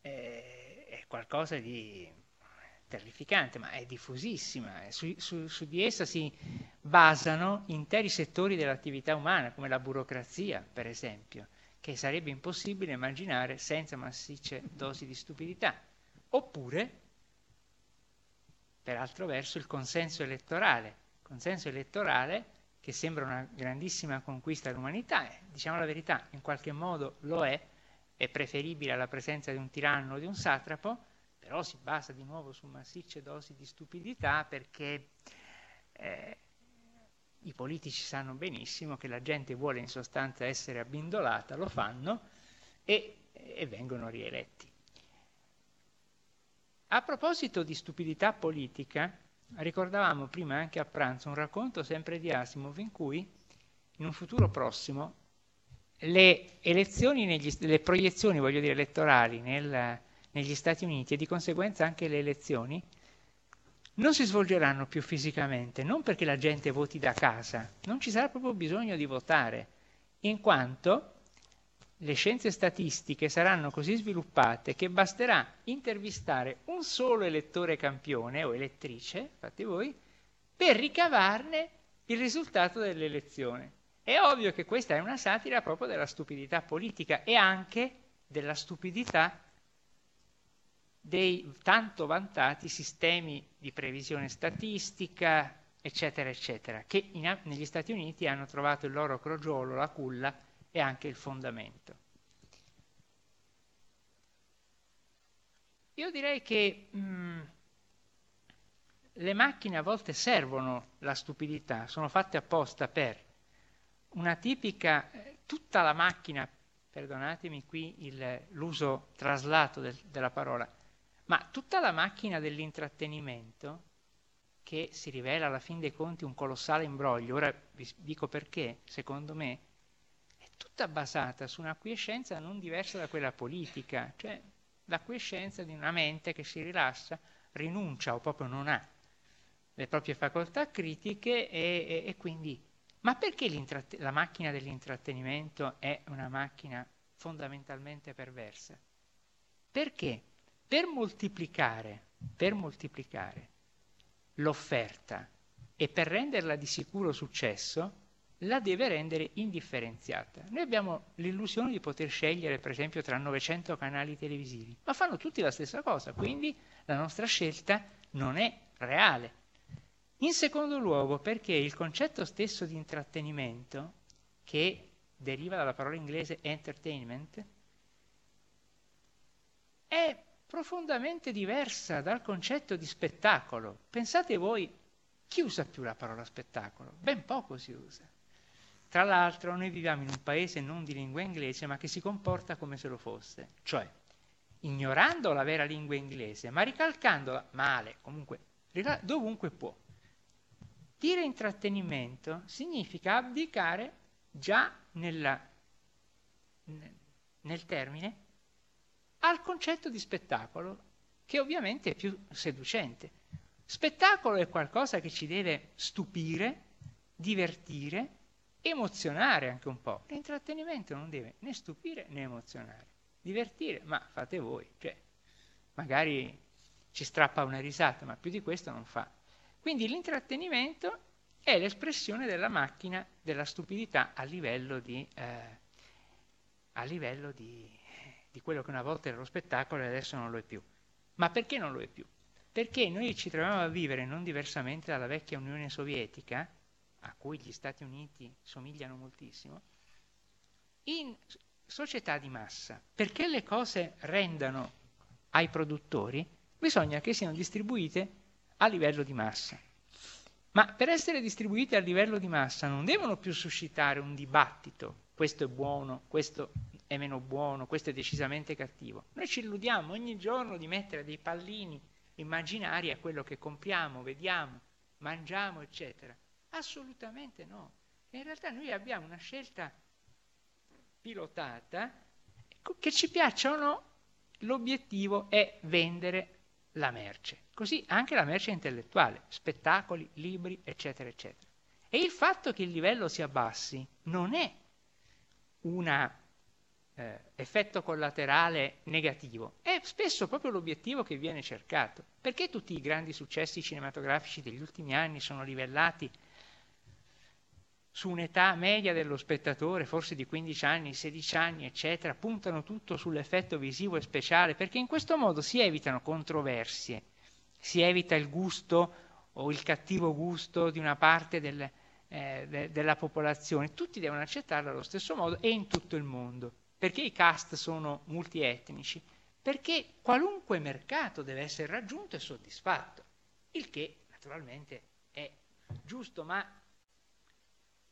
eh, è qualcosa di terrificante, ma è diffusissima. Su, su, su, di essa si basano interi settori dell'attività umana, come la burocrazia, per esempio, che sarebbe impossibile immaginare senza massicce dosi di stupidità. Oppure, per altro verso, il consenso elettorale. Consenso elettorale che sembra una grandissima conquista dell'umanità, e, diciamo la verità, in qualche modo lo è, è preferibile alla presenza di un tiranno o di un satrapo, però si basa di nuovo su massicce dosi di stupidità perché eh, i politici sanno benissimo che la gente vuole in sostanza essere abbindolata, lo fanno e, e vengono rieletti. A proposito di stupidità politica, ricordavamo prima anche a pranzo un racconto sempre di Asimov in cui in un futuro prossimo le elezioni, negli, le proiezioni voglio dire, elettorali nel, negli Stati Uniti e di conseguenza anche le elezioni non si svolgeranno più fisicamente, non perché la gente voti da casa, non ci sarà proprio bisogno di votare, in quanto le scienze statistiche saranno così sviluppate che basterà intervistare un solo elettore campione o elettrice, fate voi, per ricavarne il risultato dell'elezione. È ovvio che questa è una satira proprio della stupidità politica e anche della stupidità dei tanto vantati sistemi di previsione statistica, eccetera, eccetera, che in, negli Stati Uniti hanno trovato il loro crogiolo, la culla, è anche il fondamento. Io direi che mh, mm, le macchine a volte servono la stupidità, sono fatte apposta per una tipica, tutta la macchina, perdonatemi qui il, l'uso traslato del, della parola, ma tutta la macchina dell'intrattenimento, che si rivela alla fin dei conti un colossale imbroglio, ora vi dico perché, secondo me, tutta basata su un'acquiescenza non diversa da quella politica, cioè l'acquiescenza di una mente che si rilassa, rinuncia o proprio non ha le proprie facoltà critiche e, e, e quindi... Ma perché la macchina dell'intrattenimento è una macchina fondamentalmente perversa? Perché per moltiplicare, per moltiplicare l'offerta e per renderla di sicuro successo, la deve rendere indifferenziata. Noi abbiamo l'illusione di poter scegliere, per esempio, tra 900 canali televisivi, ma fanno tutti la stessa cosa, quindi la nostra scelta non è reale. In secondo luogo, perché il concetto stesso di intrattenimento, che deriva dalla parola inglese entertainment, è profondamente diversa dal concetto di spettacolo. Pensate voi, chi usa più la parola spettacolo? Ben poco si usa. Tra l'altro noi viviamo in un paese non di lingua inglese ma che si comporta come se lo fosse, cioè ignorando la vera lingua inglese ma ricalcandola male, comunque dovunque può. Dire intrattenimento significa abdicare già nella, nel termine al concetto di spettacolo che ovviamente è più seducente. Spettacolo è qualcosa che ci deve stupire, divertire, emozionare anche un po'. L'intrattenimento non deve né stupire né emozionare. Divertire, ma fate voi, cioè, magari ci strappa una risata, ma più di questo non fa. Quindi l'intrattenimento è l'espressione della macchina della stupidità a livello di, eh, a livello di, di quello che una volta era lo spettacolo e adesso non lo è più. Ma perché non lo è più? Perché noi ci troviamo a vivere non diversamente dalla vecchia Unione Sovietica, a cui gli Stati Uniti somigliano moltissimo, in società di massa. Perché le cose rendano ai produttori, bisogna che siano distribuite a livello di massa. Ma per essere distribuite a livello di massa non devono più suscitare un dibattito, questo è buono, questo è meno buono, questo è decisamente cattivo. Noi ci illudiamo ogni giorno di mettere dei pallini immaginari a quello che compriamo, vediamo, mangiamo, eccetera. Assolutamente no. In realtà noi abbiamo una scelta pilotata, che ci piaccia o no, l'obiettivo è vendere la merce. Così anche la merce intellettuale, spettacoli, libri, eccetera, eccetera. E il fatto che il livello si abbassi non è un eh, effetto collaterale negativo, è spesso proprio l'obiettivo che viene cercato. Perché tutti i grandi successi cinematografici degli ultimi anni sono livellati su un'età media dello spettatore, forse di 15 anni, 16 anni, eccetera, puntano tutto sull'effetto visivo e speciale, perché in questo modo si evitano controversie, si evita il gusto o il cattivo gusto di una parte del, eh, de, della popolazione, tutti devono accettarlo allo stesso modo e in tutto il mondo. Perché i cast sono multietnici? Perché qualunque mercato deve essere raggiunto e soddisfatto, il che naturalmente è giusto, ma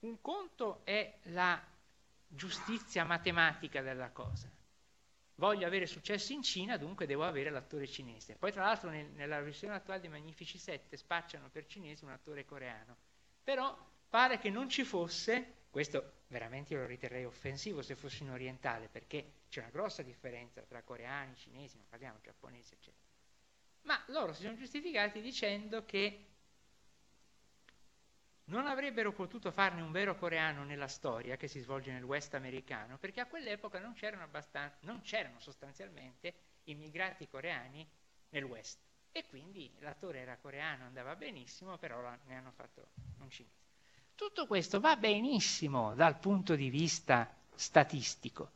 un conto è la giustizia matematica della cosa. Voglio avere successo in Cina, dunque devo avere l'attore cinese. Poi tra l'altro nel, nella versione attuale di Magnifici 7 spacciano per cinese un attore coreano. Però pare che non ci fosse, questo veramente io lo riterrei offensivo se fossi in orientale, perché c'è una grossa differenza tra coreani, cinesi, non parliamo giapponesi, eccetera. Ma loro si sono giustificati dicendo che non avrebbero potuto farne un vero coreano nella storia che si svolge nel West americano, perché a quell'epoca non c'erano, non c'erano sostanzialmente immigrati coreani nel West. E quindi l'attore era coreano, andava benissimo, però ne hanno fatto un cinese. Tutto questo va benissimo dal punto di vista statistico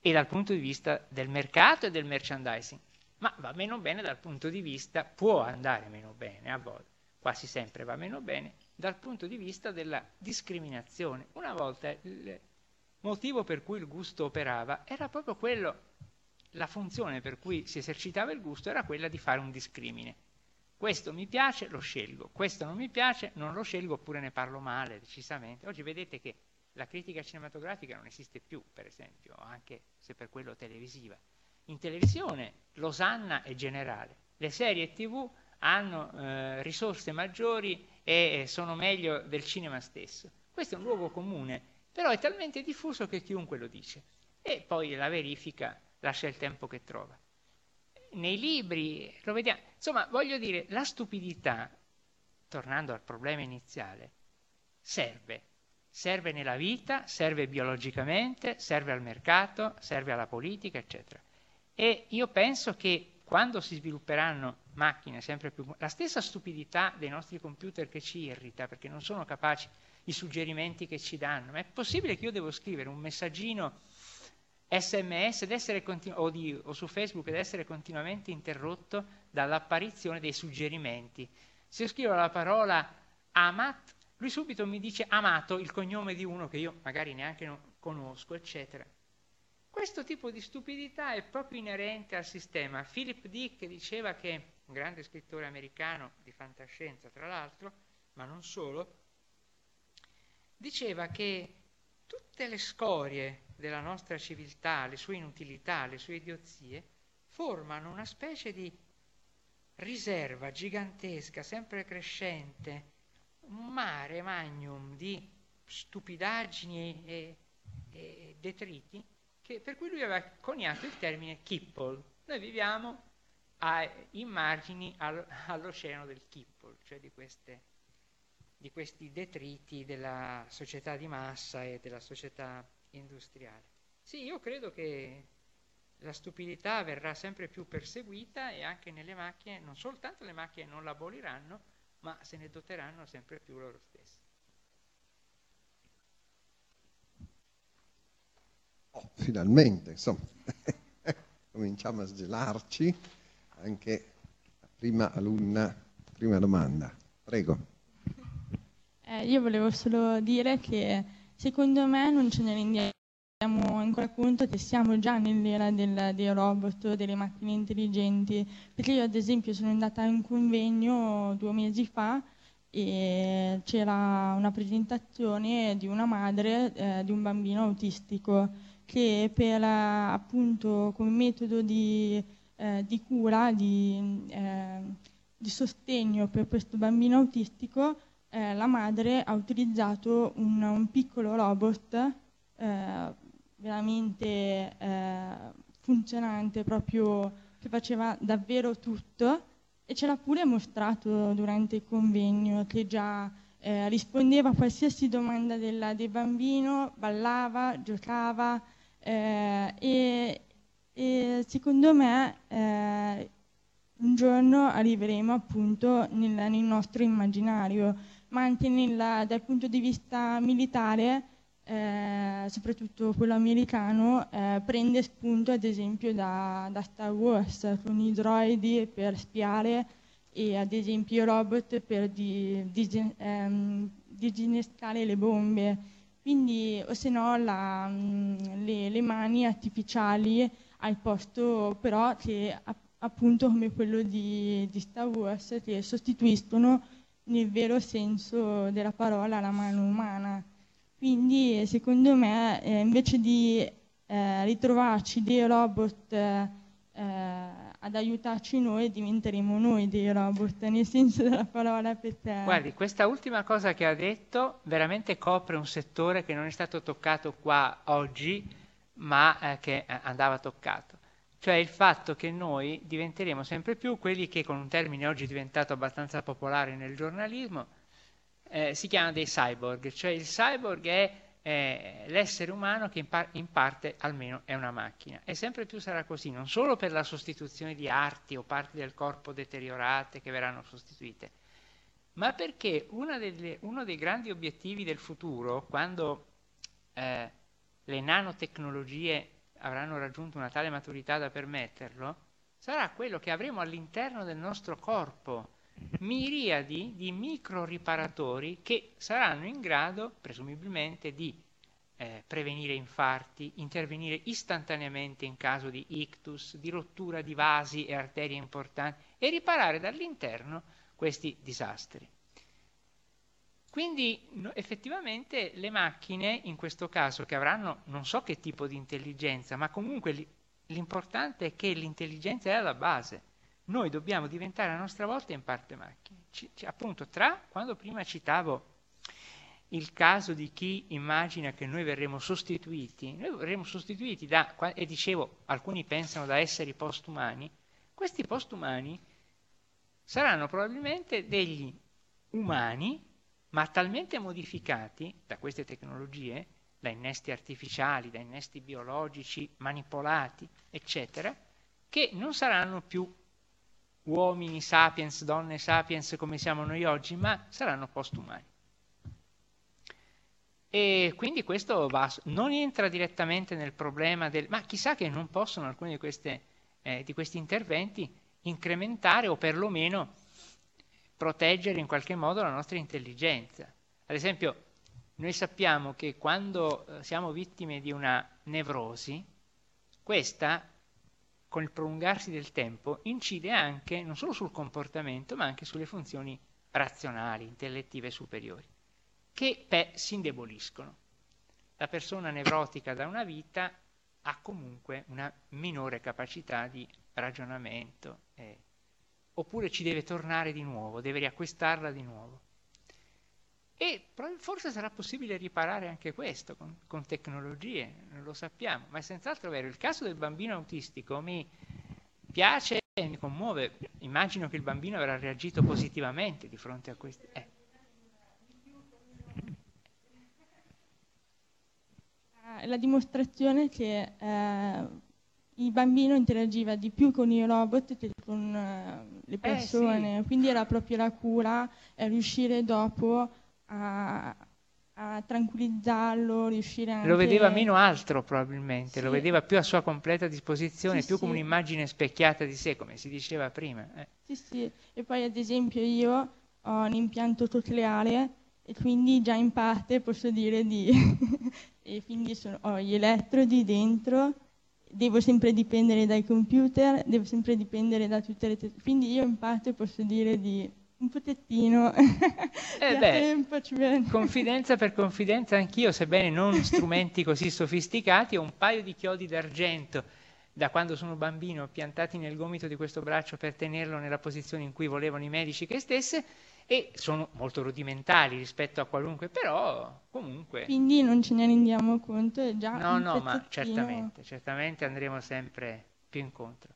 e dal punto di vista del mercato e del merchandising, ma va meno bene dal punto di vista, può andare meno bene a volte quasi sempre va meno bene, dal punto di vista della discriminazione. Una volta il motivo per cui il gusto operava era proprio quello, la funzione per cui si esercitava il gusto era quella di fare un discrimine. Questo mi piace, lo scelgo, questo non mi piace, non lo scelgo oppure ne parlo male decisamente. Oggi vedete che la critica cinematografica non esiste più, per esempio, anche se per quello televisiva. In televisione l'osanna è generale, le serie tv hanno eh, risorse maggiori e sono meglio del cinema stesso. Questo è un luogo comune, però è talmente diffuso che chiunque lo dice. E poi la verifica lascia il tempo che trova. Nei libri lo vediamo. Insomma, voglio dire, la stupidità, tornando al problema iniziale, serve. Serve nella vita, serve biologicamente, serve al mercato, serve alla politica, eccetera. E io penso che quando si svilupperanno macchine sempre più... La stessa stupidità dei nostri computer che ci irrita perché non sono capaci... i suggerimenti che ci danno. Ma è possibile che io devo scrivere un messaggino sms continu- o, di, o, su Facebook ed essere continuamente interrotto dall'apparizione dei suggerimenti. Se io scrivo la parola amat, lui subito mi dice amato, il cognome di uno che io magari neanche non conosco, eccetera. Questo tipo di stupidità è proprio inerente al sistema. Philip Dick diceva che, un grande scrittore americano di fantascienza tra l'altro, ma non solo, diceva che tutte le scorie della nostra civiltà, le sue inutilità, le sue idiozie, formano una specie di riserva gigantesca, sempre crescente, un mare magnum di stupidaggini e, e detriti che, per cui lui aveva coniato il termine Kippol. Noi viviamo a immagini all, all'oceano del Kippol, cioè di, queste, di questi detriti della società di massa e della società industriale. Sì, io credo che la stupidità verrà sempre più perseguita e anche nelle macchine, non soltanto le macchine non l'aboliranno, ma se ne doteranno sempre più loro stessi. Oh, finalmente, insomma, cominciamo a sgelarci anche la prima alunna, prima domanda. Prego. Eh, io volevo solo dire che secondo me non ce ne rendiamo ancora conto che siamo già nell'era del, dei robot, delle macchine intelligenti, perché io ad esempio sono andata a un convegno due mesi fa e c'era una presentazione di una madre eh, di un bambino autistico che per appunto come metodo di, eh, di cura, di, eh, di, sostegno per questo bambino autistico, eh, la madre ha utilizzato un, un piccolo robot eh, veramente eh, funzionante, proprio che faceva davvero tutto e ce l'ha pure mostrato durante il convegno che già eh, rispondeva a qualsiasi domanda del, del bambino, ballava, giocava eh, e, e, secondo me eh, un giorno arriveremo appunto nel, nel nostro immaginario, ma anche nella, dal punto di vista militare eh, soprattutto quello americano, eh, prende spunto ad esempio da, da, Star Wars con i droidi per spiare e ad esempio i robot per di, di, ehm, disinnescare le bombe. Quindi, o se no, mm, le, le, mani artificiali al posto però che appunto come quello di, di Star Wars che sostituiscono nel vero senso della parola la mano umana. Quindi secondo me eh, invece di eh, ritrovarci dei robot eh, ad aiutarci noi, diventeremo noi dei robot, nel senso della parola perché... Guardi, questa ultima cosa che ha detto veramente copre un settore che non è stato toccato qua oggi, ma eh, che eh, andava toccato. Cioè il fatto che noi diventeremo sempre più quelli che, con un termine oggi diventato abbastanza popolare nel giornalismo, eh, si chiama dei cyborg, cioè il cyborg è eh, l'essere umano che in, par- in, parte almeno è una macchina. E sempre più sarà così, non solo per la sostituzione di arti o parti del corpo deteriorate che verranno sostituite, ma perché delle, uno dei grandi obiettivi del futuro, quando eh, le nanotecnologie avranno raggiunto una tale maturità da permetterlo, sarà quello che avremo all'interno del nostro corpo miriadi di micro riparatori che saranno in grado, presumibilmente, di eh, prevenire infarti, intervenire istantaneamente in caso di ictus, di rottura di vasi e arterie importanti e riparare dall'interno questi disastri. Quindi effettivamente le macchine, in questo caso, che avranno non so che tipo di intelligenza, ma comunque l'importante è che l'intelligenza è alla base noi dobbiamo diventare a nostra volta in parte macchine. C- appunto, tra quando prima citavo il caso di chi immagina che noi verremo sostituiti, noi verremo sostituiti da, e dicevo, alcuni pensano da esseri postumani, questi postumani saranno probabilmente degli umani, ma talmente modificati da queste tecnologie, da innesti artificiali, da innesti biologici manipolati, eccetera, che non saranno più uomini sapiens, donne sapiens come siamo noi oggi, ma saranno postumani. E quindi questo va, non entra direttamente nel problema del... ma chissà che non possono alcuni di, queste, eh, di questi interventi incrementare o perlomeno proteggere in qualche modo la nostra intelligenza. Ad esempio, noi sappiamo che quando eh, siamo vittime di una nevrosi, questa, con il prolungarsi del tempo, incide anche non solo sul comportamento, ma anche sulle funzioni razionali, intellettive superiori che beh, si indeboliscono. La persona nevrotica da una vita ha comunque una minore capacità di ragionamento, eh, oppure ci deve tornare di nuovo, deve riacquistarla di nuovo. E forse sarà possibile riparare anche questo con, con, tecnologie, non lo sappiamo, ma è senz'altro vero. Il caso del bambino autistico mi piace e mi commuove. Immagino che il bambino avrà reagito positivamente di fronte a questi. Eh. la dimostrazione che eh, il bambino interagiva di più con i robot che con eh, le persone, eh, sì. quindi era proprio la cura e riuscire dopo a, a tranquillizzarlo, riuscire anche... Lo vedeva meno altro probabilmente, sì. lo vedeva più a sua completa disposizione, sì, più sì. come un'immagine specchiata di sé, come si diceva prima. Eh. Sì, sì, e poi ad esempio io ho un impianto cocleare e quindi già in parte posso dire di... e quindi sono, ho gli elettrodi dentro, devo sempre dipendere dai computer, devo sempre dipendere da tutte le... Te- quindi io in parte posso dire di un pochettino eh beh, tempo ci viene. Confidenza per confidenza anch'io, sebbene non strumenti così sofisticati, ho un paio di chiodi d'argento da quando sono bambino piantati nel gomito di questo braccio per tenerlo nella posizione in cui volevano i medici che stesse e sono molto rudimentali rispetto a qualunque, però comunque... Quindi non ce ne rendiamo conto, è già No, un no, ma certamente, certamente andremo sempre più incontro.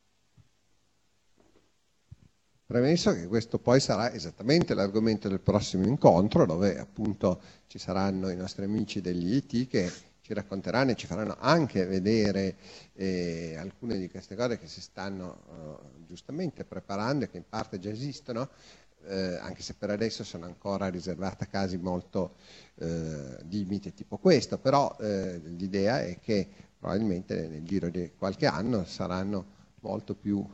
Premesso che questo poi sarà esattamente l'argomento del prossimo incontro, dove appunto ci saranno i nostri amici degli IT che ci racconteranno e ci faranno anche vedere eh, alcune di queste cose che si stanno eh, giustamente preparando e che in parte già esistono, eh, anche se per adesso sono ancora riservate a casi molto eh, limite tipo questo, però eh, l'idea è che probabilmente nel giro di qualche anno saranno molto più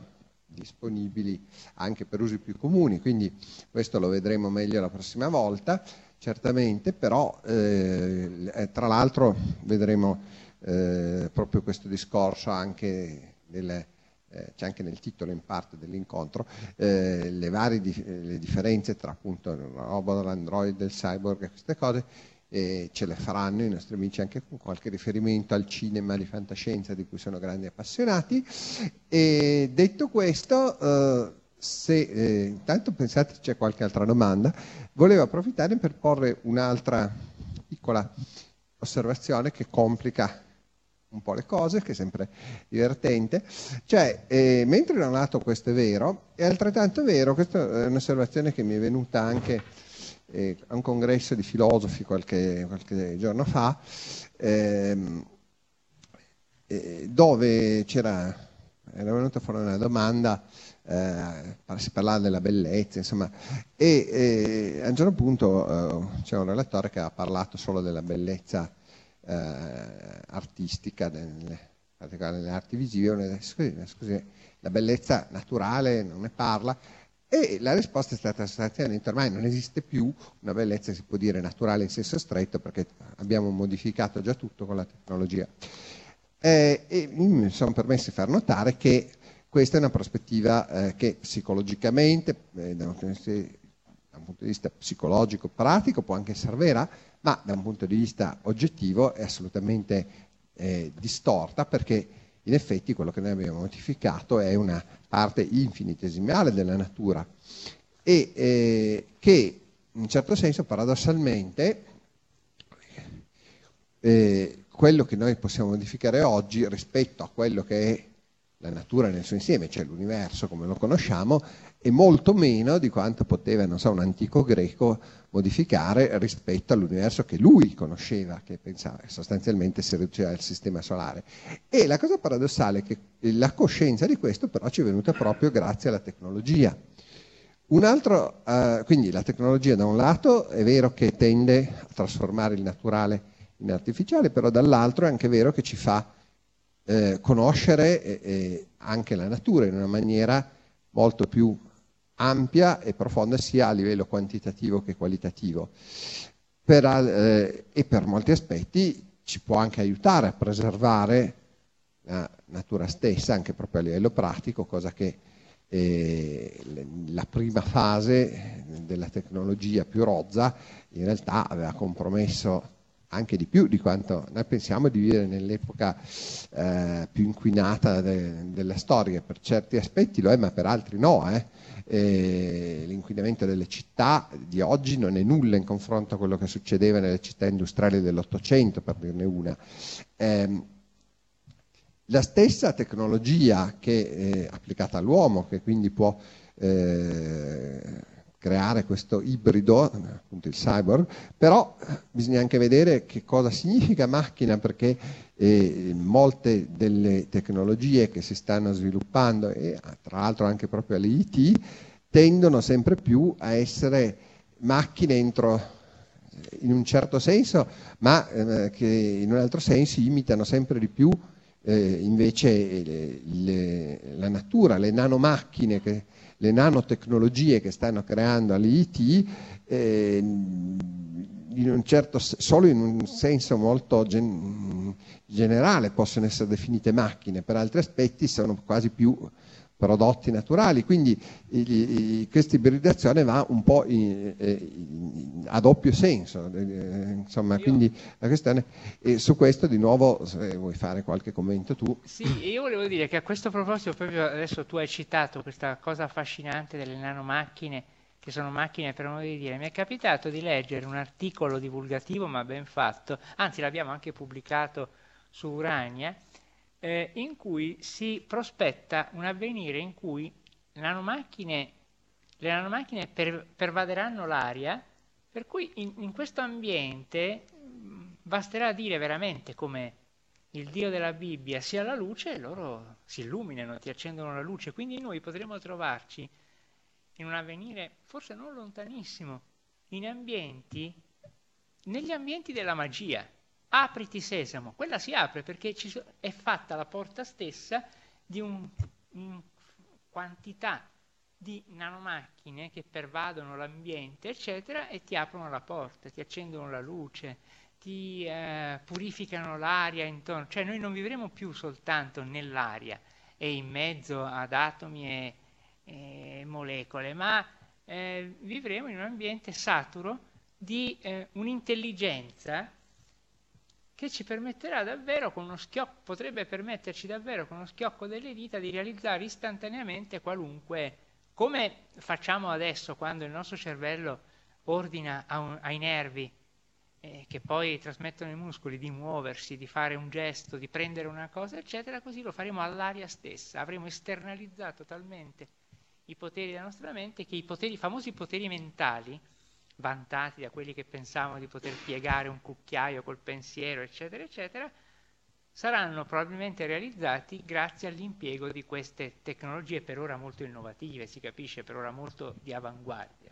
disponibili anche per usi più comuni, quindi questo lo vedremo meglio la prossima volta, certamente, però eh, tra l'altro vedremo eh, proprio questo discorso anche delle, eh, c'è anche nel titolo in parte dell'incontro, eh, le varie dif- le differenze tra appunto il robot, l'android, il cyborg e queste cose, e ce le faranno i nostri amici anche con qualche riferimento al cinema di fantascienza di cui sono grandi appassionati. E detto questo, eh, se eh, intanto pensate c'è qualche altra domanda, volevo approfittare per porre un'altra piccola osservazione che complica un po' le cose, che è sempre divertente. Cioè, eh, mentre da un lato questo è vero, è altrettanto vero, questa è un'osservazione che mi è venuta anche eh, a un congresso di filosofi qualche, qualche giorno fa, ehm, eh, dove c'era, era venuta fuori una domanda, eh, si parlava della bellezza, insomma, e eh, a un certo punto eh, c'è un relatore che ha parlato solo della bellezza eh, artistica, nelle, nelle arti visive, scusi, scusi, la bellezza naturale non ne parla, e la risposta è stata sostanzialmente ormai non esiste più una bellezza, si può dire naturale in senso stretto, perché abbiamo modificato già tutto con la tecnologia. Eh, e mi sono permesso di far notare che questa è una prospettiva eh, che psicologicamente, eh, da, un, punto di vista psicologico pratico, può anche essere vera, ma da un punto di vista oggettivo è assolutamente eh, distorta perché in effetti quello che noi abbiamo modificato è una parte infinitesimale della natura e eh, che in un certo senso paradossalmente eh, quello che noi possiamo modificare oggi rispetto a quello che è la natura nel suo insieme, cioè l'universo come lo conosciamo, è molto meno di quanto poteva, so, un antico greco modificare rispetto all'universo che lui conosceva, che pensava sostanzialmente si riduceva al sistema solare. E la cosa paradossale è che la coscienza di questo però ci è venuta proprio grazie alla tecnologia. Altro, eh, quindi la tecnologia da un lato è vero che tende a trasformare il naturale in artificiale, però dall'altro è anche vero che ci fa eh, conoscere eh anche la natura in una maniera molto più ampia e profonda sia a livello quantitativo che qualitativo. Per, eh, e per molti aspetti ci può anche aiutare a preservare la natura stessa, anche proprio a livello pratico, cosa che eh, la prima fase della tecnologia più rozza in realtà aveva compromesso anche di più di quanto noi pensiamo di vivere nell'epoca eh, più inquinata de, della storia. Per certi aspetti lo è, ma per altri no. Eh. L'inquinamento delle città di oggi non è nulla in confronto a quello che succedeva nelle città industriali dell'Ottocento, per dirne una. Eh, la stessa tecnologia che è applicata all'uomo, che quindi può eh, creare questo ibrido, appunto il cyborg, però bisogna anche vedere che cosa significa macchina perché eh, molte delle tecnologie che si stanno sviluppando e tra l'altro anche proprio alle IT tendono sempre più a essere macchine entro in un certo senso, ma eh, che in un altro senso imitano sempre di più eh, invece le, le, la natura, le nanomacchine, che, le nanotecnologie che stanno creando all'IT, eh, in un certo, solo in un senso molto gen, generale possono essere definite macchine, per altri aspetti sono quasi più prodotti naturali, quindi questa ibridazione va un po' in, in, a doppio senso, eh, insomma, io, quindi la questione, e su questo di nuovo se vuoi fare qualche commento tu. Sì, io volevo dire che a questo proposito, proprio adesso tu hai citato questa cosa affascinante delle nanomacchine, che sono macchine per modo di dire, mi è capitato di leggere un articolo divulgativo ma ben fatto, anzi l'abbiamo anche pubblicato su Urania, eh, in cui si prospetta un avvenire in cui nanomacchine, le nanomacchine per, pervaderanno l'aria, per cui in, in questo ambiente basterà dire veramente come il Dio della Bibbia sia la luce e loro si illuminano, ti accendono la luce. Quindi noi potremo trovarci in un avvenire forse non lontanissimo, in ambienti, negli ambienti della magia apriti sesamo, quella si apre perché è fatta la porta stessa di un, un quantità di nanomacchine che pervadono l'ambiente, eccetera, e ti aprono la porta, ti accendono la luce, ti eh, purificano l'aria intorno. Cioè noi non vivremo più soltanto nell'aria e in mezzo ad atomi e, e molecole, ma eh, vivremo in un ambiente saturo di eh, un'intelligenza che ci permetterà davvero con uno schiocco, potrebbe permetterci davvero con uno schiocco delle dita di realizzare istantaneamente qualunque, come facciamo adesso quando il nostro cervello ordina un, ai nervi eh, che poi trasmettono i muscoli di muoversi, di fare un gesto, di prendere una cosa, eccetera, così lo faremo all'aria stessa, avremo esternalizzato talmente i poteri della nostra mente che i, poteri, i famosi poteri mentali, vantati da quelli che pensavano di poter piegare un cucchiaio col pensiero, eccetera, eccetera, saranno probabilmente realizzati grazie all'impiego di queste tecnologie per ora molto innovative, si capisce per ora molto di avanguardia.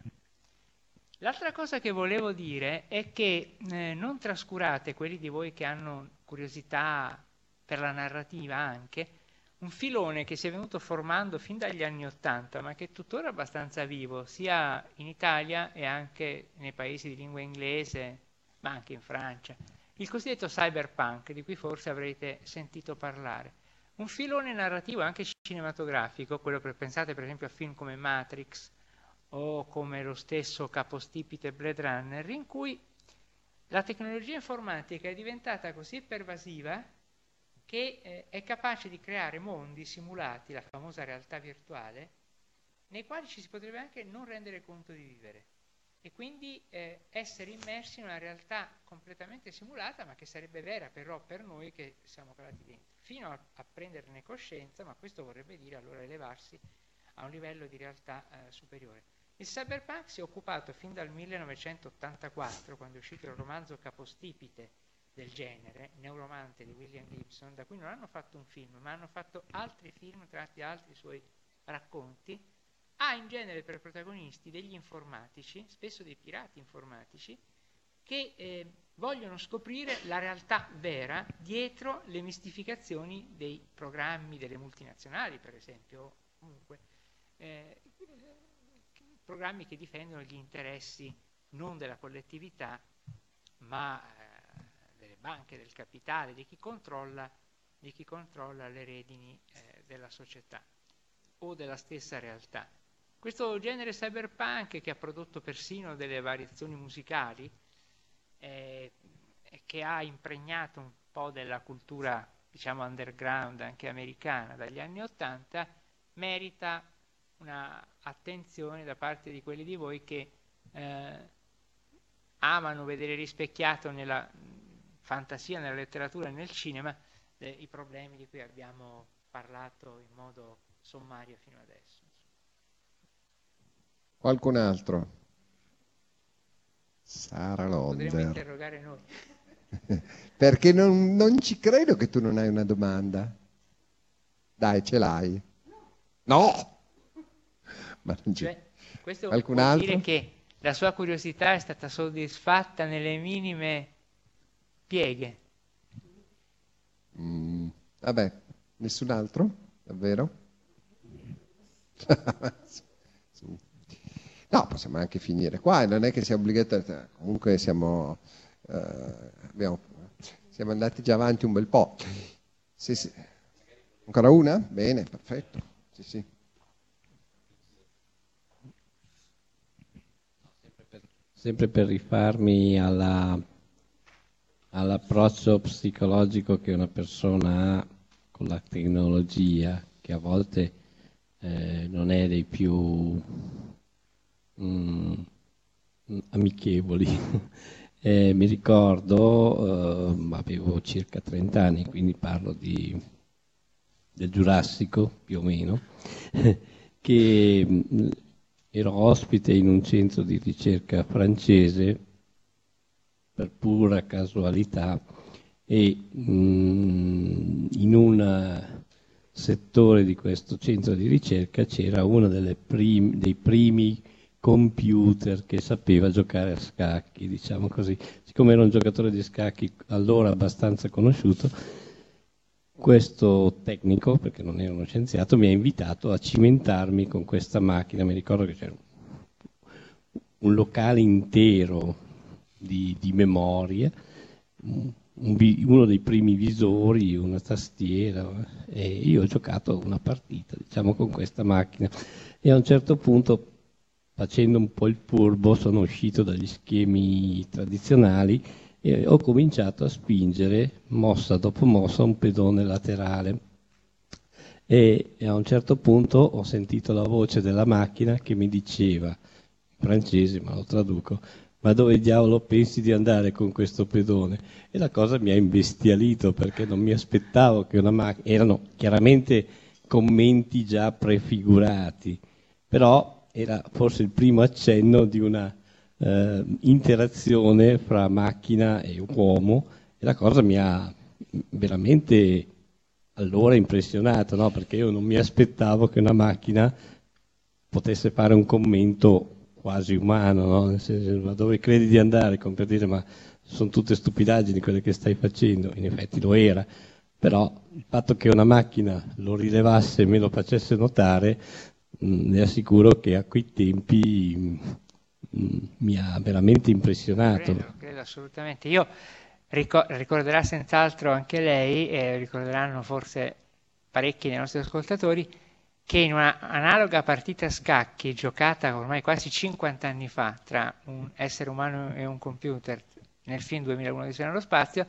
L'altra cosa che volevo dire è che eh, non trascurate quelli di voi che hanno curiosità per la narrativa anche, un filone che si è venuto formando fin dagli anni Ottanta, ma che è tuttora abbastanza vivo, sia in Italia e anche nei paesi di lingua inglese, ma anche in Francia. Il cosiddetto cyberpunk, di cui forse avrete sentito parlare. Un filone narrativo anche cinematografico, quello per pensate per esempio a film come Matrix o come lo stesso capostipite Blade Runner, in cui la tecnologia informatica è diventata così pervasiva che eh, è capace di creare mondi simulati, la famosa realtà virtuale, nei quali ci si potrebbe anche non rendere conto di vivere e quindi eh, essere immersi in una realtà completamente simulata, ma che sarebbe vera però per noi che siamo calati dentro, fino a, a prenderne coscienza, ma questo vorrebbe dire allora elevarsi a un livello di realtà eh, superiore. Il cyberpunk si è occupato fin dal 1984, quando è uscito il romanzo Capostipite, del genere, Neuromante di William Gibson, da cui non hanno fatto un film, ma hanno fatto altri film tratti da altri suoi racconti, ha in genere per protagonisti degli informatici, spesso dei pirati informatici, che eh, vogliono scoprire la realtà vera dietro le mistificazioni dei programmi delle multinazionali, per esempio, comunque, eh, programmi che difendono gli interessi non della collettività, ma banche, del capitale, di chi controlla, di chi controlla le redini eh, della società o della stessa realtà. Questo genere cyberpunk che ha prodotto persino delle variazioni musicali, eh, che ha impregnato un po' della cultura, diciamo, underground anche americana dagli anni Ottanta, merita un'attenzione da parte di quelli di voi che eh, amano vedere rispecchiato nella fantasia, nella letteratura e nel cinema eh, i problemi di cui abbiamo parlato in modo sommario fino adesso. Qualcun altro? Sara Potremmo Londer. interrogare noi. Perché non, non ci credo che tu non hai una domanda. Dai, ce l'hai. No! Ma non c'è. Cioè, questo Qualcun vuol altro? dire che la sua curiosità è stata soddisfatta nelle minime pieghe. Mm, vabbè, nessun altro? Davvero? No, possiamo anche finire qua, non è che sia obbligatorio, comunque siamo, eh, abbiamo- siamo andati già avanti un bel po'. Sì, sì. Ancora una? Bene, perfetto. Sì, sì. sempre per rifarmi alla- all'approccio psicologico che una persona ha con la tecnologia, che a volte eh, non è dei più mm, amichevoli. Eh, mi ricordo, eh, avevo circa 30 anni, quindi parlo di, del Giurassico più o meno, che mh, ero ospite in un centro di ricerca francese per pura casualità e mh, in un settore di questo centro di ricerca c'era uno prim- dei primi computer che sapeva giocare a scacchi, diciamo così. Siccome ero un giocatore di scacchi allora abbastanza conosciuto, questo tecnico, perché non ero uno scienziato, mi ha invitato a cimentarmi con questa macchina. Mi ricordo che c'era un locale intero di, di memoria, un- uno dei primi visori, una tastiera, e io ho giocato una partita, diciamo, con questa macchina. E a un certo punto, facendo un po' il furbo, sono uscito dagli schemi tradizionali e ho cominciato a spingere, mossa dopo mossa, un pedone laterale. E a un certo punto ho sentito la voce della macchina che mi diceva, in francese, ma lo traduco, ma dove diavolo pensi di andare con questo pedone? E la cosa mi ha imbestialito perché non mi aspettavo che una macchina... Erano chiaramente commenti già prefigurati, però era forse il primo accenno di una eh, interazione fra macchina e uomo e la cosa mi ha veramente allora impressionato, no? perché io non mi aspettavo che una macchina potesse fare un commento quasi umano, no? Senso, ma dove credi di andare? Come per dire, ma sono tutte stupidaggini quelle che stai facendo, in effetti lo era, però il fatto che una macchina lo rilevasse e me lo facesse notare, mh, le assicuro che a quei tempi mh, mi ha veramente impressionato. Credo, credo assolutamente. Io ricor- ricorderà senz'altro anche lei, e ricorderanno forse parecchi dei nostri ascoltatori, che in una analoga partita a scacchi giocata ormai quasi 50 anni fa tra un essere umano e un computer nel film 2001 di nello spazio,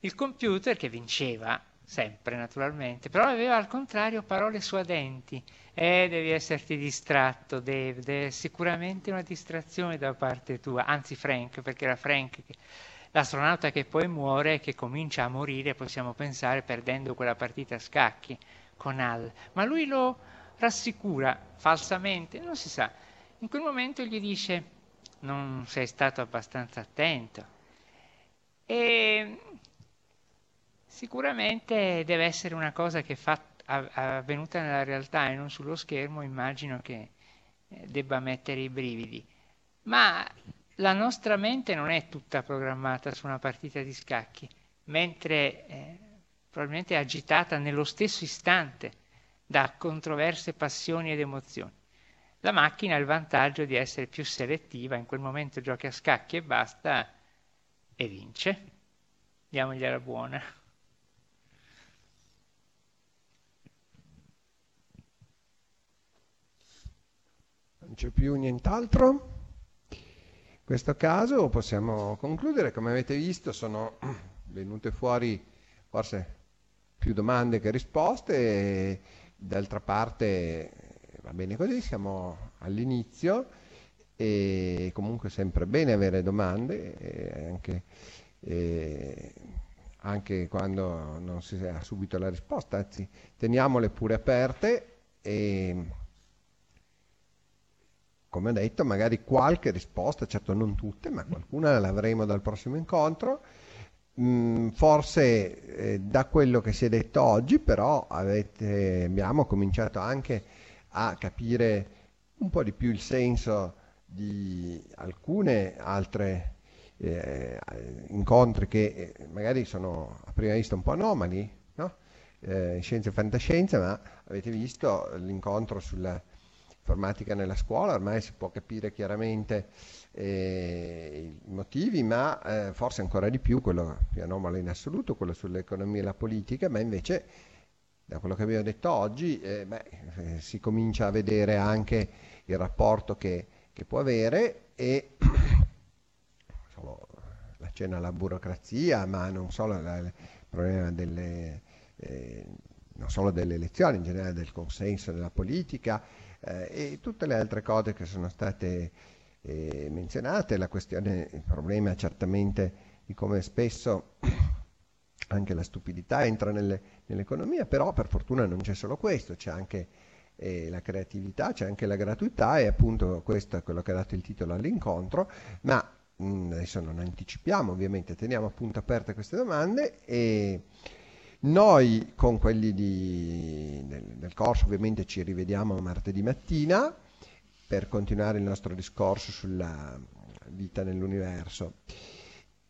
il computer che vinceva sempre naturalmente, però aveva al contrario parole suadenti. Eh, devi esserti distratto, Dave, è sicuramente una distrazione da parte tua, anzi Frank, perché era Frank che l'astronauta che poi muore e che comincia a morire, possiamo pensare, perdendo quella partita a scacchi con Al. Ma lui lo rassicura falsamente, non si sa. In quel momento gli dice, non sei stato abbastanza attento. E sicuramente deve essere una cosa che fa, avvenuta nella realtà e non sullo schermo, immagino che eh, debba mettere i brividi. Ma la nostra mente non è tutta programmata su una partita di scacchi, mentre eh, probabilmente agitata nello stesso istante da controverse passioni ed emozioni. La macchina ha il vantaggio di essere più selettiva, in quel momento giochi a scacchi e basta e vince. Diamogliela buona. Non c'è più nient'altro. In questo caso possiamo concludere, come avete visto sono venute fuori forse più domande che risposte, e d'altra parte va bene così, siamo all'inizio e comunque sempre bene avere domande, anche, eh, anche, quando non si ha subito la risposta, anzi teniamole pure aperte e come ho detto, magari qualche risposta, certo non tutte, ma qualcuna l'avremo dal prossimo incontro. Mm, forse eh, da quello che si è detto oggi, però avete, abbiamo cominciato anche a capire un po' di più il senso di alcune altre eh, incontri che eh, magari sono a prima vista un po' anomali, no? eh, scienza e fantascienza, ma avete visto l'incontro sulla informatica nella scuola, ormai si può capire chiaramente i motivi, ma eh, forse ancora di più quello più anomalo in assoluto, quello sull'economia e la politica, ma invece da quello che abbiamo detto oggi eh, beh, eh, si comincia a vedere anche il rapporto che, che può avere e solo la cena alla burocrazia, ma non solo la, il problema delle, eh, non solo delle elezioni, in generale del consenso della politica, eh, e tutte le altre cose che sono state eh, menzionate, la questione, il problema certamente di come spesso anche la stupidità entra nelle, nell'economia, però per fortuna non c'è solo questo, c'è anche eh, la creatività, c'è anche la gratuità e appunto questo è quello che ha dato il titolo all'incontro, ma mh, mm, adesso non anticipiamo, ovviamente teniamo appunto aperte queste domande e noi con quelli di, del, del, corso ovviamente ci rivediamo martedì mattina per continuare il nostro discorso sulla vita nell'universo.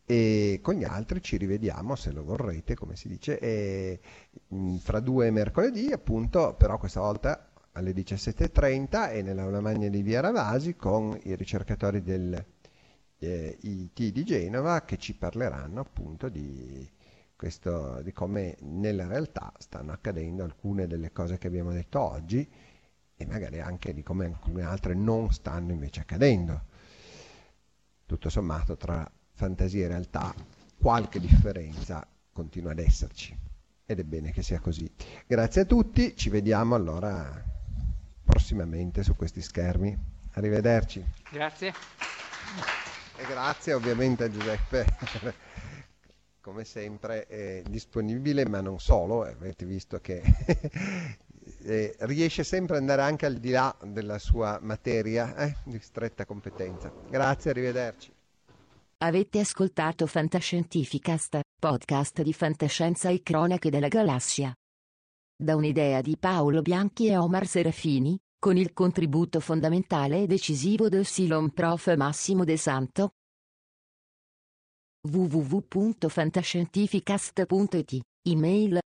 E con gli altri ci rivediamo se lo vorrete come si dice mm, fra due mercoledì appunto però questa volta alle 17.30 e nell'aula magna di Via Ravasi con i ricercatori del eh, IT di Genova che ci parleranno appunto di questo, di come nella realtà stanno accadendo alcune delle cose che abbiamo detto oggi e magari anche di come alcune altre non stanno invece accadendo. Tutto sommato tra fantasia e realtà qualche differenza continua ad esserci ed è bene che sia così. Grazie a tutti, ci vediamo allora prossimamente su questi schermi. Arrivederci. Grazie. E grazie ovviamente a Giuseppe come sempre è disponibile, ma non solo, avete visto che eh, riesce sempre ad andare anche al di là della sua materia eh, di stretta competenza. Grazie, arrivederci. Avete ascoltato Fantascientificast, podcast di fantascienza e cronache della galassia. Da un'idea di Paolo Bianchi e Omar Serafini, con il contributo fondamentale e decisivo del Silon Prof. Massimo De Santo, www.fantascientificast.it, email,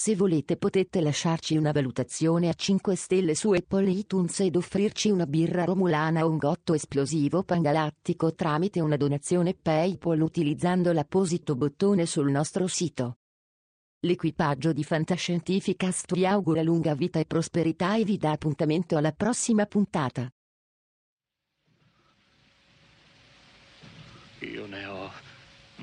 Se volete potete lasciarci una valutazione a 5 stelle su Apple iTunes ed offrirci una birra romulana o un gotto esplosivo pangalattico tramite una donazione PayPal utilizzando l'apposito bottone sul nostro sito. L'equipaggio di Fantascientificast vi augura lunga vita e prosperità e vi dà appuntamento alla prossima puntata. Io ne ho